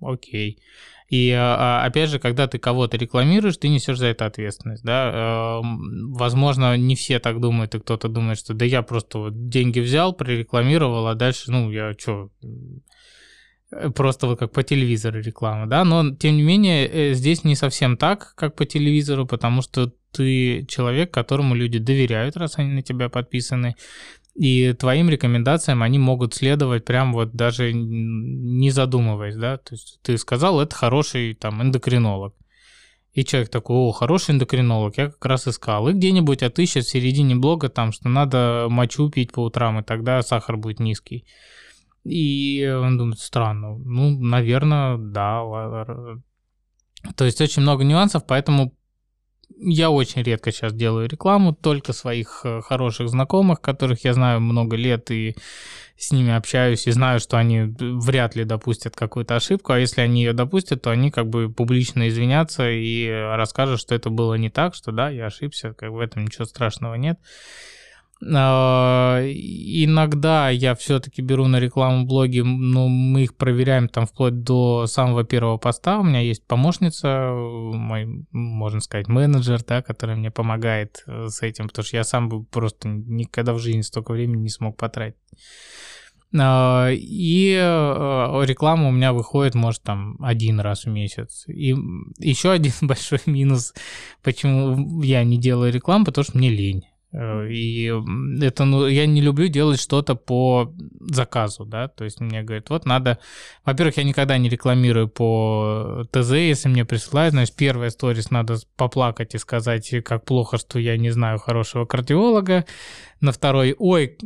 окей. И а, а, опять же, когда ты кого-то рекламируешь, ты несешь за это ответственность, да. Возможно, не все так думают, и кто-то думает, что да я просто вот деньги взял, прорекламировал, а дальше, ну, я что, просто вот как по телевизору реклама, да, но тем не менее э, здесь не совсем так, как по телевизору, потому что ты человек, которому люди доверяют, раз они на тебя подписаны, и твоим рекомендациям они могут следовать прям вот даже не задумываясь, да, то есть ты сказал, это хороший там эндокринолог, и человек такой, о, хороший эндокринолог, я как раз искал. И где-нибудь отыщет в середине блога там, что надо мочу пить по утрам, и тогда сахар будет низкий. И он думает, странно, ну, наверное, да. То есть очень много нюансов, поэтому я очень редко сейчас делаю рекламу, только своих э, хороших знакомых, которых я знаю много лет и с ними общаюсь и знаю, что они вряд ли допустят какую-то ошибку, а если они ее допустят, то они как бы публично извинятся и расскажут, что это было не так, что да, я ошибся, как в этом ничего страшного нет. А, иногда я все-таки беру на рекламу блоги, но мы их проверяем там вплоть до самого первого поста. У меня есть помощница, мой, можно сказать, менеджер, да, который мне помогает э, с этим, потому что я сам бы просто никогда в жизни столько времени не смог потратить. А, и э, реклама у меня выходит, может, там один раз в месяц. И еще один большой минус, почему я не делаю рекламу, потому что мне лень. Э, и это, ну, я не люблю делать что-то по заказу, да, то есть мне говорят, вот надо, во-первых, я никогда не рекламирую по ТЗ, если мне присылают, значит, первая сторис надо поплакать и сказать, как плохо, что я не знаю хорошего кардиолога, на второй, ой,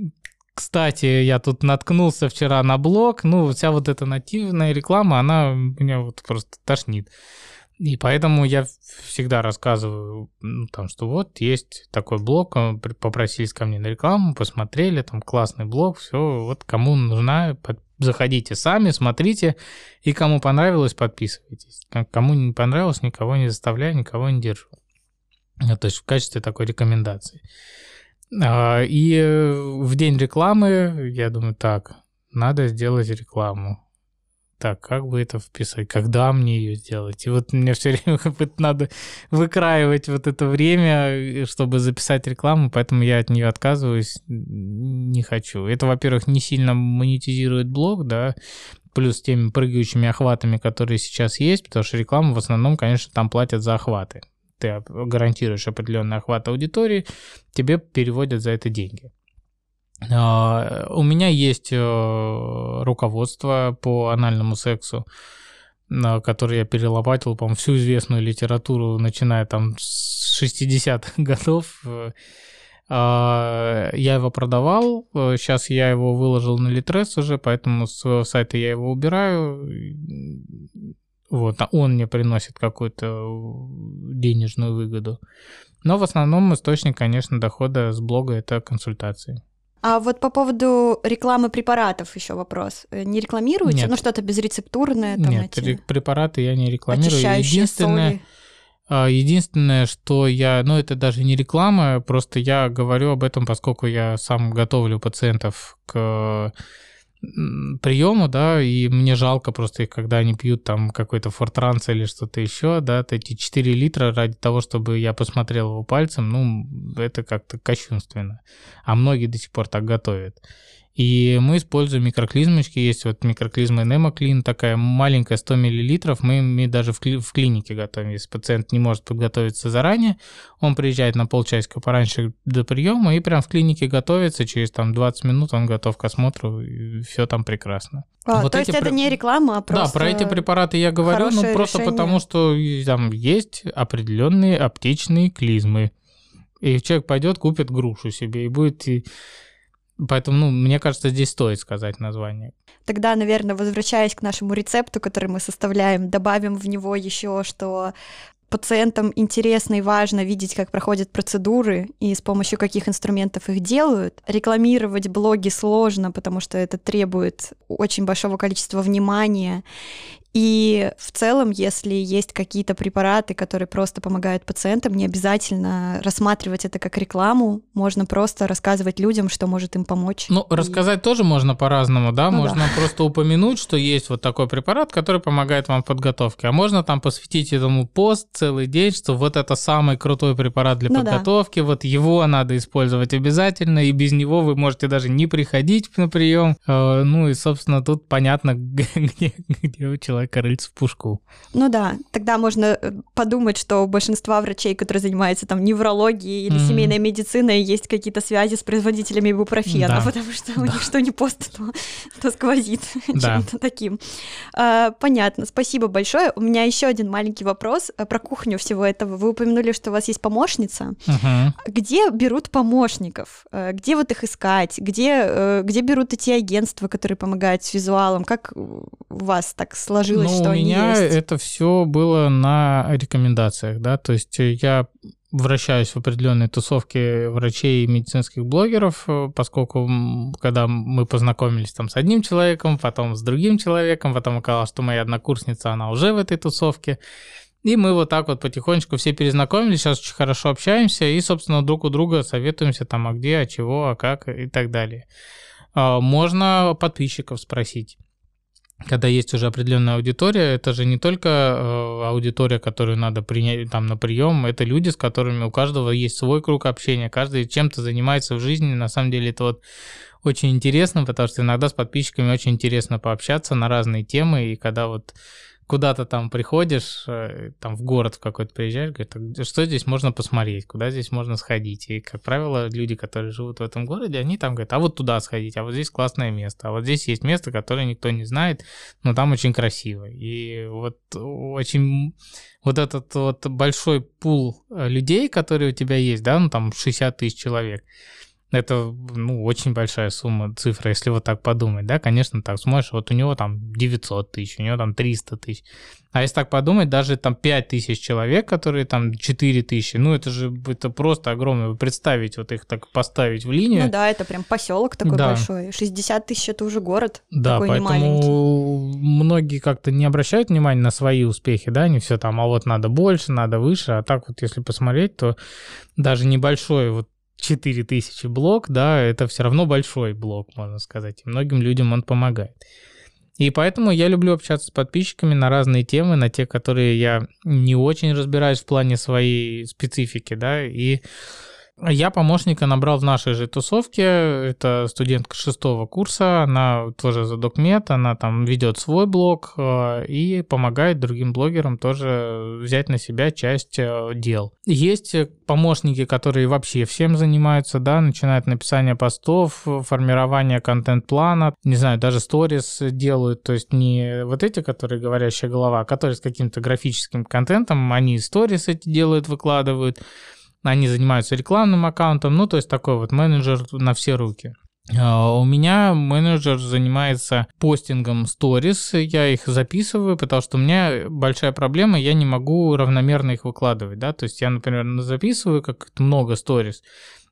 кстати, я тут наткнулся вчера на блог, ну, вся вот эта нативная реклама, она меня вот просто тошнит. И поэтому я всегда рассказываю, ну, там, что вот есть такой блог, попросились ко мне на рекламу, посмотрели, там классный блог, все, вот кому нужна, заходите сами, смотрите, и кому понравилось, подписывайтесь. Кому не понравилось, никого не заставляю, никого не держу. Ну, то есть в качестве такой рекомендации. А, и э, в день рекламы я думаю, так, надо сделать рекламу так, как бы это вписать, когда мне ее сделать? И вот мне все время надо выкраивать вот это время, чтобы записать рекламу, поэтому я от нее отказываюсь, не хочу. Это, во-первых, не сильно монетизирует блог, да, плюс теми прыгающими охватами, которые сейчас есть, потому что рекламу в основном, конечно, там платят за охваты. Ты гарантируешь определенный охват аудитории, тебе переводят за это деньги. А, у меня есть э, руководство по анальному сексу, которое я перелопатил, по-моему, всю известную литературу, начиная там с 60-х годов. А, я его продавал, сейчас я его выложил на Литрес уже, поэтому с сайта я его убираю. Вот, а он мне приносит какую-то денежную выгоду. Но в основном источник, конечно, дохода с блога это консультации. А вот по поводу рекламы препаратов еще вопрос. Э, не рекламируете? Нет. Ну, что-то безрецептурное? Там Нет, эти... препараты я не рекламирую. Единственное, соли. А, единственное, что я, ну это даже не реклама, просто я говорю об этом, поскольку я сам готовлю пациентов к приему, да, и мне жалко просто их, когда они пьют там какой-то фортранс или что-то еще, да, эти 4 литра ради того, чтобы я посмотрел его пальцем, ну, это как-то кощунственно. А многие до сих пор так готовят. И мы используем микроклизмочки. Есть вот микроклизма Немоклин, такая маленькая 100 мл. Мы, мы даже в, кли, в клинике готовим. Если пациент не может подготовиться заранее, он приезжает на полчасика пораньше до приема и прям в клинике готовится. Через там 20 минут он готов к осмотру, и все там прекрасно. А, вот то есть это не реклама, а просто Да, про эти препараты я говорю, ну просто решение. потому, что там есть определенные аптечные клизмы. И человек пойдет, купит грушу себе и будет Поэтому, ну, мне кажется, здесь стоит сказать название. Тогда, наверное, возвращаясь к нашему рецепту, который мы составляем, добавим в него еще, что пациентам интересно и важно видеть, как проходят процедуры и с помощью каких инструментов их делают. Рекламировать блоги сложно, потому что это требует очень большого количества внимания. И в целом, если есть какие-то препараты, которые просто помогают пациентам, не обязательно рассматривать это как рекламу. Можно просто рассказывать людям, что может им помочь. Ну, и... рассказать тоже можно по-разному, да? Ну, можно да. просто упомянуть, что есть вот такой препарат, который помогает вам в подготовке. А можно там посвятить этому пост целый день, что вот это самый крутой препарат для ну, подготовки, да. вот его надо использовать обязательно, и без него вы можете даже не приходить на прием. Э, ну и, собственно, тут понятно, где, где у человека человека рыльц в пушку. Ну да, тогда можно э, подумать, что у большинства врачей, которые занимаются там неврологией или mm-hmm. семейной медициной, есть какие-то связи с производителями ибупрофена, да. потому что да. у них что не пост, то, то сквозит да. чем-то таким. А, понятно, спасибо большое. У меня еще один маленький вопрос э, про кухню всего этого. Вы упомянули, что у вас есть помощница. Uh-huh. Где берут помощников? Э, где вот их искать? Где, где берут эти агентства, которые помогают с визуалом? Как у вас так сложилось? Сложилось, ну, что у меня есть? это все было на рекомендациях, да, то есть я вращаюсь в определенной тусовке врачей и медицинских блогеров, э, поскольку когда мы познакомились там с одним человеком, потом с другим человеком, потом оказалось, что моя однокурсница, она уже в этой тусовке, И мы вот так вот потихонечку все перезнакомились, сейчас очень хорошо общаемся и, собственно, друг у друга советуемся там, а где, а чего, а как и так далее. А, можно подписчиков спросить когда есть уже определенная аудитория, это же не только э, аудитория, которую надо принять там на прием, это люди, с которыми у каждого есть свой круг общения, каждый чем-то занимается в жизни. На самом деле это вот очень интересно, потому что иногда с подписчиками очень интересно пообщаться на разные темы, и когда вот куда-то там приходишь, э, там в город в какой-то приезжаешь, говоришь, что здесь можно посмотреть, куда здесь можно сходить. И, как правило, люди, которые живут в этом городе, они там говорят, а вот туда сходить, а вот здесь классное место, а вот здесь есть место, которое никто не знает, но там очень красиво. И вот очень вот этот вот большой пул э, людей, которые у тебя есть, да, ну там 60 тысяч человек, это, ну, очень большая сумма, цифра, если вот так подумать, да, конечно, так смотришь, вот у него там 900 тысяч, у него там 300 тысяч. А если так подумать, даже там 5 тысяч человек, которые там 4 тысячи, ну, это же, это просто огромное. Представить, вот их так поставить в линию. Ну да, это прям поселок такой да. большой. 60 тысяч это уже город да, такой поэтому многие как-то не обращают внимания на свои успехи, да, они все там, а вот надо больше, надо выше, а так вот если посмотреть, то даже небольшой вот 4000 блок, да, это все равно большой блок, можно сказать. И многим людям он помогает. И поэтому я люблю общаться с подписчиками на разные темы, на те, которые я не очень разбираюсь в плане своей специфики, да, и я помощника набрал в нашей же тусовке. Это студентка шестого курса, она тоже за докмет, она там ведет свой блог э, и помогает другим блогерам тоже взять на себя часть э, дел. Есть помощники, которые вообще всем занимаются, да, начинают написание постов, формирование контент-плана, не знаю, даже сторис делают, то есть не вот эти, которые говорящая голова, а которые с каким-то графическим контентом, они сторис эти делают, выкладывают, они занимаются рекламным аккаунтом, ну, то есть такой вот менеджер на все руки. А, у меня менеджер занимается постингом сторис, я их записываю, потому что у меня большая проблема, я не могу равномерно их выкладывать, да, то есть я, например, записываю как много сторис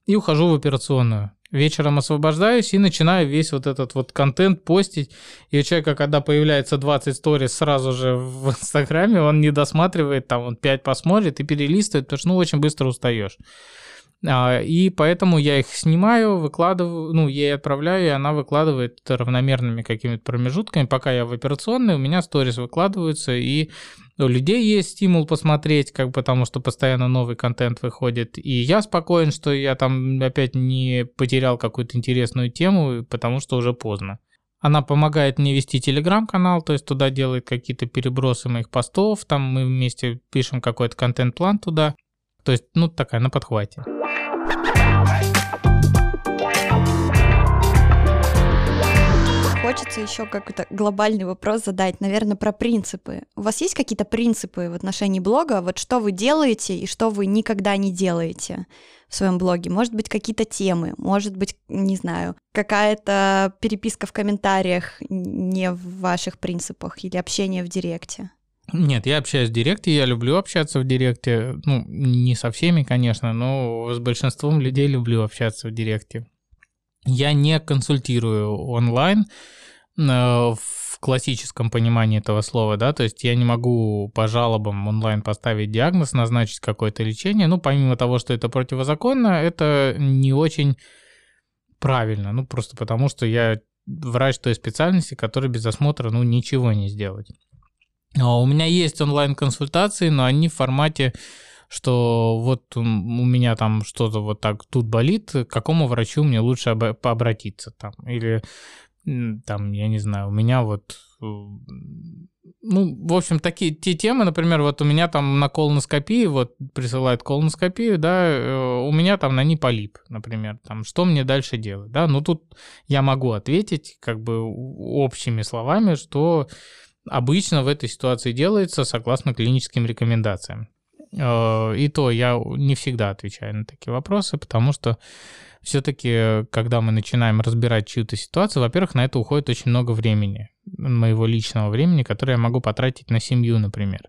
и ухожу в операционную вечером освобождаюсь и начинаю весь вот этот вот контент постить. И у человека, когда появляется 20 сторис сразу же в Инстаграме, он не досматривает, там он 5 посмотрит и перелистывает, потому что ну очень быстро устаешь. А, и поэтому я их снимаю, выкладываю, ну, ей отправляю, и она выкладывает равномерными какими-то промежутками. Пока я в операционной, у меня сторис выкладываются, и у людей есть стимул посмотреть, как потому что постоянно новый контент выходит. И я спокоен, что я там опять не потерял какую-то интересную тему, потому что уже поздно. Она помогает мне вести телеграм-канал, то есть туда делает какие-то перебросы моих постов, там мы вместе пишем какой-то контент-план туда. То есть, ну, такая на подхвате. Хочется еще какой-то глобальный вопрос задать, наверное, про принципы. У вас есть какие-то принципы в отношении блога? Вот что вы делаете и что вы никогда не делаете в своем блоге? Может быть, какие-то темы, может быть, не знаю, какая-то переписка в комментариях не в ваших принципах или общение в директе? Нет, я общаюсь в директе, я люблю общаться в директе. Ну, не со всеми, конечно, но с большинством людей люблю общаться в директе. Я не консультирую онлайн в классическом понимании этого слова, да, то есть я не могу по жалобам онлайн поставить диагноз, назначить какое-то лечение. Ну, помимо того, что это противозаконно, это не очень правильно, ну, просто потому что я врач той специальности, который без осмотра, ну, ничего не сделать. А у меня есть онлайн-консультации, но они в формате, что вот у меня там что-то вот так тут болит, к какому врачу мне лучше обратиться там. Или там, я не знаю, у меня вот э, ну, в общем, такие те темы, например, вот у меня там на колоноскопии, вот присылают колоноскопию, да, э, у меня там на ней полип, например, там, что мне дальше делать, да, ну, тут я могу ответить как бы общими словами, что обычно в этой ситуации делается согласно клиническим рекомендациям. Э, и то я не всегда отвечаю на такие вопросы, потому что все-таки, когда мы начинаем разбирать чью-то ситуацию, во-первых, на это уходит очень много времени, моего личного времени, которое я могу потратить на семью, например.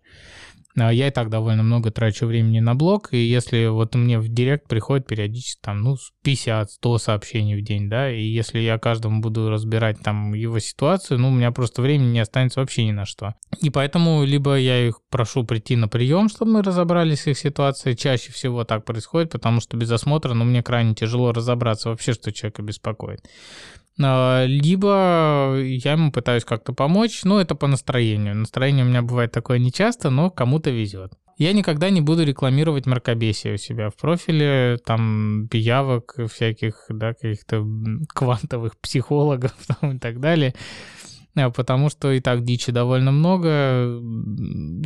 А я и так довольно много трачу времени на блог, и если вот мне в директ приходит периодически там, ну, 50-100 сообщений в день, да, и если я каждому буду разбирать там его ситуацию, ну, у меня просто времени не останется вообще ни на что. И поэтому либо я их прошу прийти на прием, чтобы мы разобрались с их ситуацией, чаще всего так происходит, потому что без осмотра, ну, мне крайне тяжело разобраться вообще, что человека беспокоит. А, либо я ему пытаюсь как-то помочь, но это по настроению. Настроение у меня бывает такое нечасто, но кому-то везет. Я никогда не буду рекламировать мракобесие у себя в профиле, там, пиявок всяких, да, каких-то квантовых психологов там, и так далее. Э, потому что и так дичи довольно много,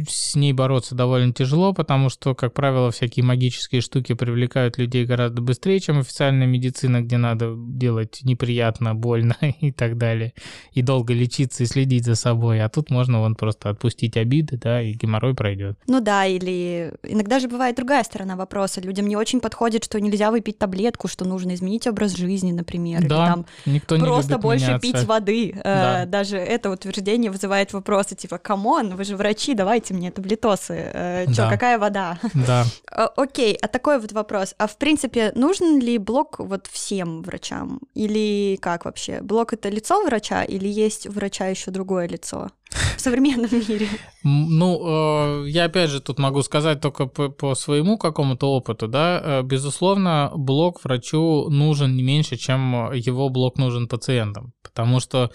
с ней бороться довольно тяжело, потому что, как правило, всякие магические штуки привлекают людей гораздо быстрее, чем официальная медицина, где надо делать неприятно, больно и так далее, и долго лечиться и следить за собой, а тут можно вон просто отпустить обиды, да, и геморрой пройдет. Ну да, или иногда же бывает другая сторона вопроса, людям не очень подходит, что нельзя выпить таблетку, что нужно изменить образ жизни, например, да, или там никто не просто больше меняться. пить воды, э, да. даже это утверждение вызывает вопросы типа, come on, вы же врачи, давайте мне таблетосы. Э, чё, Да. какая вода? Да. Окей, а такой вот вопрос. А в принципе, нужен ли блог вот всем врачам? Или как вообще? Блог это лицо врача или есть у врача еще другое лицо в современном мире? Ну, э, я опять же тут могу сказать только по, по своему какому-то опыту, да, Э, безусловно, блок врачу нужен не меньше, чем его блок нужен пациентам, потому что,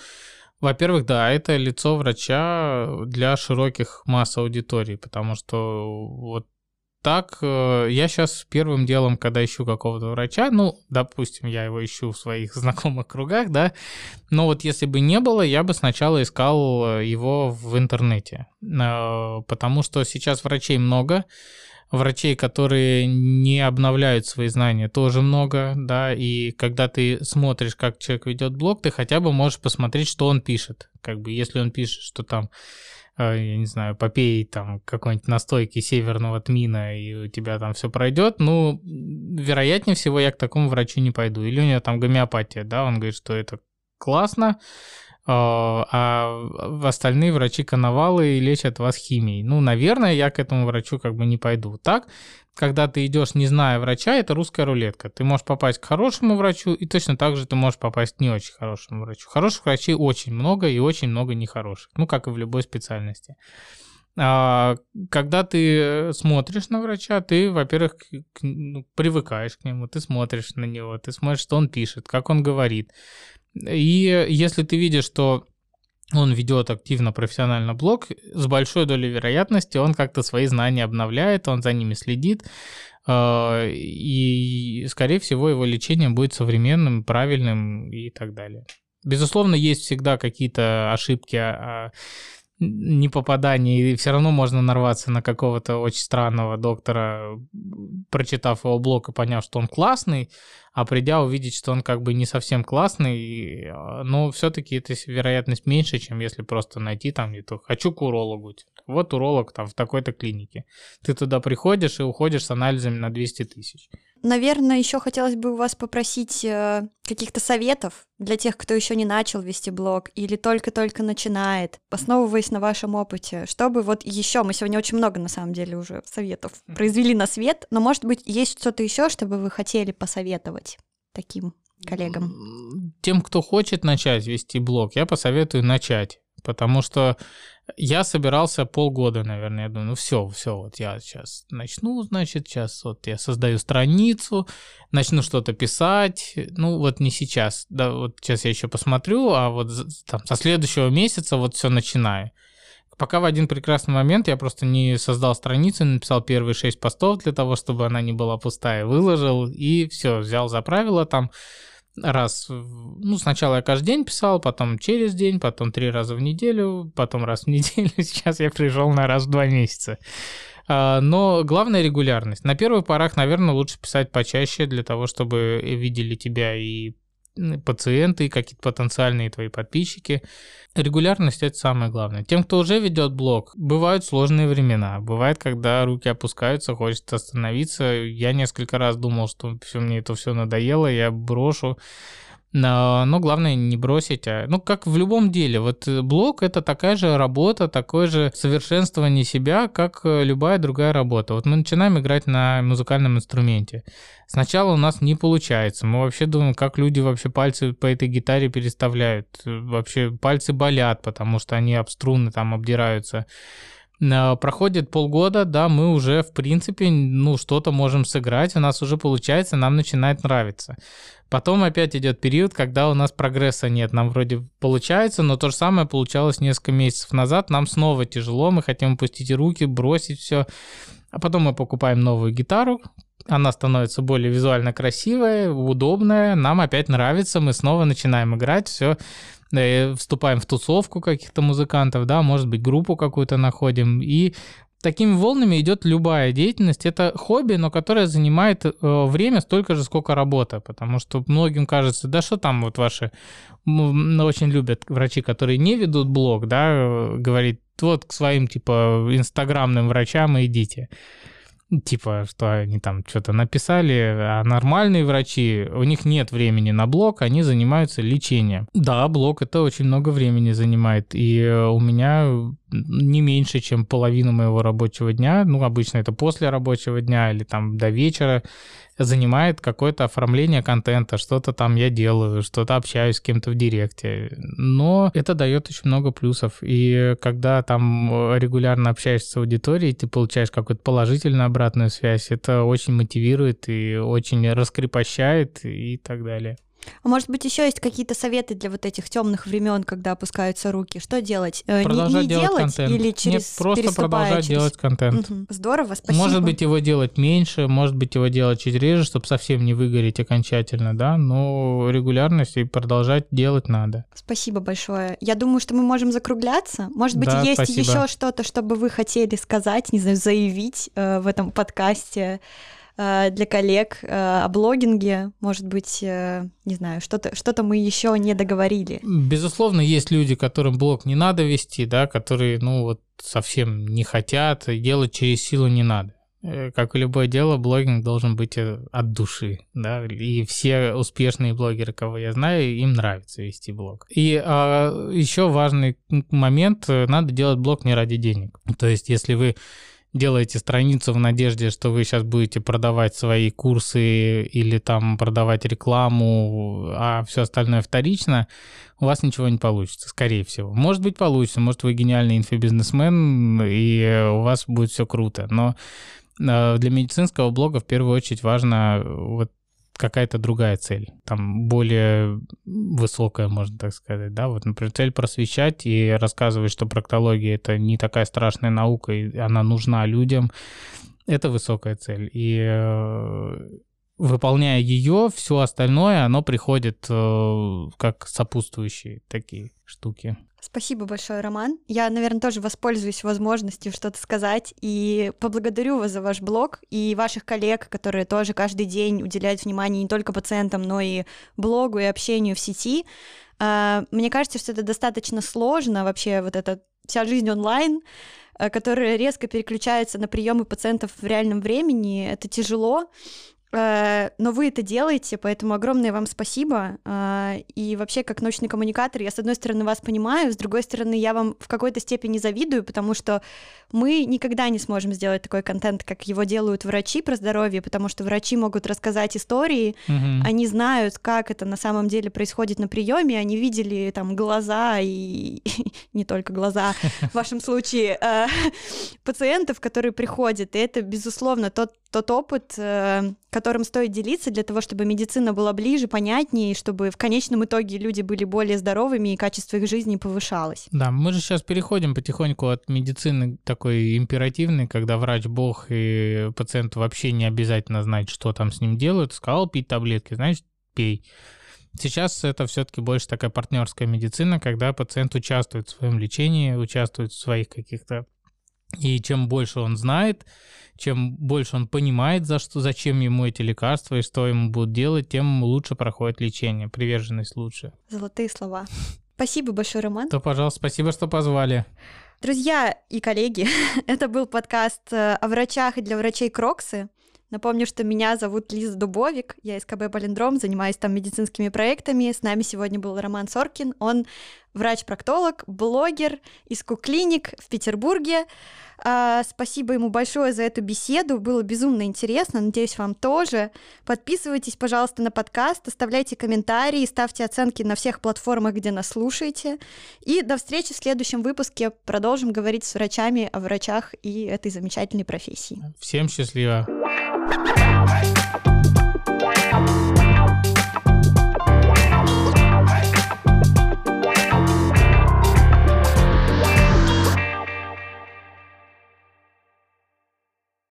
во-первых, да, это лицо врача для широких масс аудиторий, потому что вот так э, я сейчас первым делом, когда ищу какого-то врача, ну, допустим, я его ищу в своих знакомых кругах, да, но вот если бы не было, я бы сначала искал э, его в интернете, Э, потому что сейчас врачей много, врачей, которые не обновляют свои знания, тоже много, да, и когда ты смотришь, как человек ведет блог, ты хотя бы можешь посмотреть, что он пишет, как бы, если он пишет, что там э, я не знаю, попей там какой-нибудь настойки северного тмина, и у тебя там все пройдет, ну, вероятнее всего, я к такому врачу не пойду. Или у него там гомеопатия, да, он говорит, что это классно, а в остальные врачи коновалы лечат вас химией. Ну, наверное, я к этому врачу как бы не пойду. Так, когда ты идешь, не зная врача, это русская рулетка. Ты можешь попасть к хорошему врачу, и точно так же ты можешь попасть к не очень хорошему врачу. Хороших врачей очень много, и очень много нехороших. Ну, как и в любой специальности. А, когда ты смотришь на врача, ты, во-первых, ну, привыкаешь к нему, ты смотришь на него, ты смотришь, что он пишет, как он говорит. И если ты видишь, что он ведет активно профессионально блог, с большой долей вероятности он как-то свои знания обновляет, он за ними следит, э, и, скорее всего, его лечение будет современным, правильным и так далее. Безусловно, есть всегда какие-то ошибки, а, непопадания, и все равно можно нарваться на какого-то очень странного доктора, прочитав его блог и поняв, что он классный, а придя увидеть, что он как бы не совсем классный, и, э, но все-таки эта вероятность меньше, чем если просто найти там где-то «хочу к урологу». Вот уролог там в такой-то клинике. Ты туда приходишь и уходишь с анализами на 200 тысяч. Наверное, еще хотелось бы у вас попросить э, каких-то советов для тех, кто еще не начал вести блог или только-только начинает, основываясь на вашем опыте, чтобы вот еще, мы сегодня очень много на самом деле уже советов произвели на свет, но может быть есть что-то еще, чтобы вы хотели посоветовать таким коллегам? Тем, кто хочет начать вести блог, я посоветую начать. Потому что я собирался полгода, наверное, я думаю, ну все, все, вот я сейчас начну, значит, сейчас вот я создаю страницу, начну что-то писать, ну вот не сейчас, да, вот сейчас я еще посмотрю, а вот там со следующего месяца вот все начинаю. Пока в один прекрасный момент я просто не создал страницу, написал первые шесть постов для того, чтобы она не была пустая, выложил и все, взял за правило там раз, ну, сначала я каждый день писал, потом через день, потом три раза в неделю, потом раз в неделю, сейчас я пришел на раз в два месяца. А, Но главная регулярность. На первых порах, наверное, лучше писать почаще для того, чтобы видели тебя и пациенты, какие-то потенциальные твои подписчики. Регулярность это самое главное. Тем, кто уже ведет блог, бывают сложные времена. Бывает, когда руки опускаются, хочется остановиться. Я несколько раз думал, что все мне это все надоело, я брошу. Но, но главное не бросить. А, ну, как в любом деле. Вот блог — это такая же работа, такое же совершенствование себя, как любая другая работа. Вот мы начинаем играть на музыкальном инструменте. Сначала у нас не получается. Мы вообще думаем, как люди вообще пальцы по этой гитаре переставляют. Вообще пальцы болят, потому что они об струны там обдираются. Проходит полгода, да, мы уже, в принципе, ну, что-то можем сыграть, у нас уже получается, нам начинает нравиться. Потом опять идет период, когда у нас прогресса нет, нам вроде получается, но то же самое получалось несколько месяцев назад, нам снова тяжело, мы хотим опустить руки, бросить все. А потом мы покупаем новую гитару, она становится более визуально красивая, удобная, нам опять нравится, мы снова начинаем играть, все, э, вступаем в тусовку каких-то музыкантов, да, может быть, группу какую-то находим, и такими волнами идет любая деятельность. Это хобби, но которое занимает э, время столько же, сколько работа, потому что многим кажется, да что там вот ваши, очень любят врачи, которые не ведут блог, да, э, говорить, вот к своим, типа, инстаграмным врачам идите типа, что они там что-то написали, а нормальные врачи, у них нет времени на блог, они занимаются лечением. Да, блог это очень много времени занимает, и у меня не меньше, чем половину моего рабочего дня, ну, обычно это после рабочего дня или там до вечера, занимает какое-то оформление контента, что-то там я делаю, что-то общаюсь с кем-то в директе. Но это дает очень много плюсов. И когда там регулярно общаешься с аудиторией, ты получаешь какую-то положительную обратную связь, это очень мотивирует и очень раскрепощает и так далее. А может быть, еще есть какие-то советы для вот этих темных времен, когда опускаются руки? Что делать? Э, продолжать не, не делать, делать контент. или через Нет, просто продолжать через... делать контент. Угу. Здорово, спасибо. Может быть, его делать меньше, может быть, его делать чуть реже, чтобы совсем не выгореть окончательно, да, но регулярность и продолжать делать надо. Спасибо большое. Я думаю, что мы можем закругляться. Может быть, да, есть спасибо. еще что-то, чтобы вы хотели сказать, не знаю, заявить э, в этом подкасте для коллег э, о блогинге, может быть, э, не знаю, что-то что мы еще не договорили. Безусловно, есть люди, которым блог не надо вести, да, которые, ну, вот совсем не хотят, и делать через силу не надо. Как и любое дело, блогинг должен быть от души, да, и все успешные блогеры, кого я знаю, им нравится вести блог. И а, еще важный момент, надо делать блог не ради денег. То есть, если вы делаете страницу в надежде, что вы сейчас будете продавать свои курсы или там продавать рекламу, а все остальное вторично, у вас ничего не получится, скорее всего. Может быть, получится, может, вы гениальный инфобизнесмен, и у вас будет все круто, но э, для медицинского блога в первую очередь важно вот какая-то другая цель, там более высокая, можно так сказать, да, вот, например, цель просвещать и рассказывать, что проктология это не такая страшная наука, и она нужна людям, это высокая цель. И э, выполняя ее, все остальное, оно приходит э, как сопутствующие такие штуки. Спасибо большое, Роман. Я, наверное, тоже воспользуюсь возможностью что-то сказать и поблагодарю вас за ваш блог и ваших коллег, которые тоже каждый день уделяют внимание не только пациентам, но и блогу и общению в сети. А, мне кажется, что это достаточно сложно вообще, вот эта вся жизнь онлайн, э, которая резко переключается на приемы пациентов в реальном времени, это тяжело, но вы это делаете, поэтому огромное вам спасибо. Э, и вообще, как научный коммуникатор, я, с одной стороны, вас понимаю, с другой стороны, я вам в какой-то степени завидую, потому что мы никогда не сможем сделать такой контент, как его делают врачи про здоровье, потому что врачи могут рассказать истории, угу. они знают, как это на самом деле происходит на приеме, они видели там глаза и не только глаза, в вашем случае, э, пациентов, которые приходят, и это, безусловно, тот тот опыт, э, которым стоит делиться для того, чтобы медицина была ближе, понятнее, и чтобы в конечном итоге люди были более здоровыми и качество их жизни повышалось. Да, мы же сейчас переходим потихоньку от медицины такой императивной, когда врач бог и пациенту вообще не обязательно знать, что там с ним делают. Сказал пить таблетки, значит, пей. Сейчас это все-таки больше такая партнерская медицина, когда пациент участвует в своем лечении, участвует в своих каких-то и чем больше он знает, чем больше он понимает, за что, зачем ему эти лекарства и что ему будут делать, тем лучше проходит лечение, приверженность лучше. Золотые слова. Спасибо большое, Роман. То, пожалуйста, спасибо, что позвали. Друзья и коллеги, это был подкаст э, о врачах и для врачей Кроксы. Напомню, что меня зовут Лиза Дубовик, я из КБ «Полиндром», занимаюсь там медицинскими проектами. С нами сегодня был Роман Соркин, он врач-проктолог, блогер из Куклиник в Петербурге. А, спасибо ему большое за эту беседу, было безумно интересно, надеюсь, вам тоже. Подписывайтесь, пожалуйста, на подкаст, оставляйте комментарии, ставьте оценки на всех платформах, где нас слушаете. И до встречи в следующем выпуске. Продолжим говорить с врачами о врачах и этой замечательной профессии. Всем счастливо! Right.